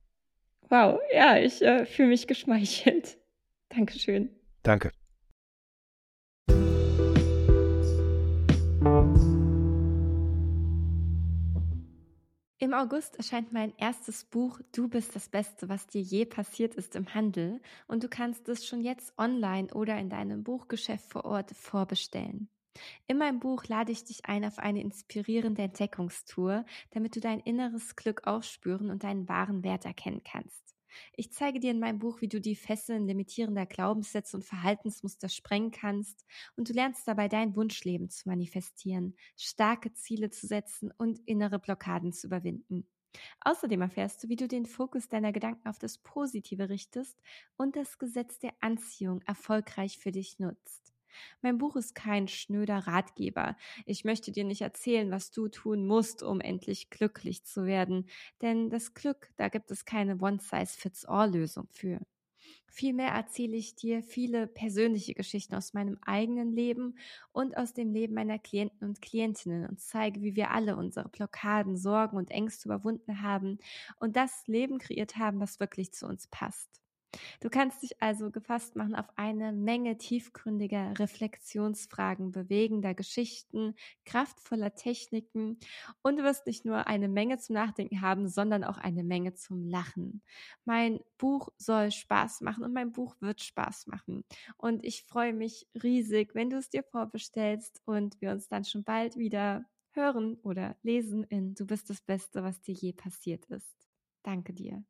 Wow, ja, ich äh, fühle mich geschmeichelt. Dankeschön. Danke. Im August erscheint mein erstes Buch Du bist das Beste, was dir je passiert ist im Handel und du kannst es schon jetzt online oder in deinem Buchgeschäft vor Ort vorbestellen. In meinem Buch lade ich dich ein auf eine inspirierende Entdeckungstour, damit du dein inneres Glück aufspüren und deinen wahren Wert erkennen kannst. Ich zeige dir in meinem Buch, wie du die Fesseln limitierender Glaubenssätze und Verhaltensmuster sprengen kannst und du lernst dabei dein Wunschleben zu manifestieren, starke Ziele zu setzen und innere Blockaden zu überwinden. Außerdem erfährst du, wie du den Fokus deiner Gedanken auf das Positive richtest und das Gesetz der Anziehung erfolgreich für dich nutzt. Mein Buch ist kein schnöder Ratgeber. Ich möchte dir nicht erzählen, was du tun musst, um endlich glücklich zu werden, denn das Glück, da gibt es keine One-Size-Fits-All-Lösung für. Vielmehr erzähle ich dir viele persönliche Geschichten aus meinem eigenen Leben und aus dem Leben meiner Klienten und Klientinnen und zeige, wie wir alle unsere Blockaden, Sorgen und Ängste überwunden haben und das Leben kreiert haben, was wirklich zu uns passt. Du kannst dich also gefasst machen auf eine Menge tiefgründiger Reflexionsfragen, bewegender Geschichten, kraftvoller Techniken und du wirst nicht nur eine Menge zum Nachdenken haben, sondern auch eine Menge zum Lachen. Mein Buch soll Spaß machen und mein Buch wird Spaß machen. Und ich freue mich riesig, wenn du es dir vorbestellst und wir uns dann schon bald wieder hören oder lesen in Du bist das Beste, was dir je passiert ist. Danke dir.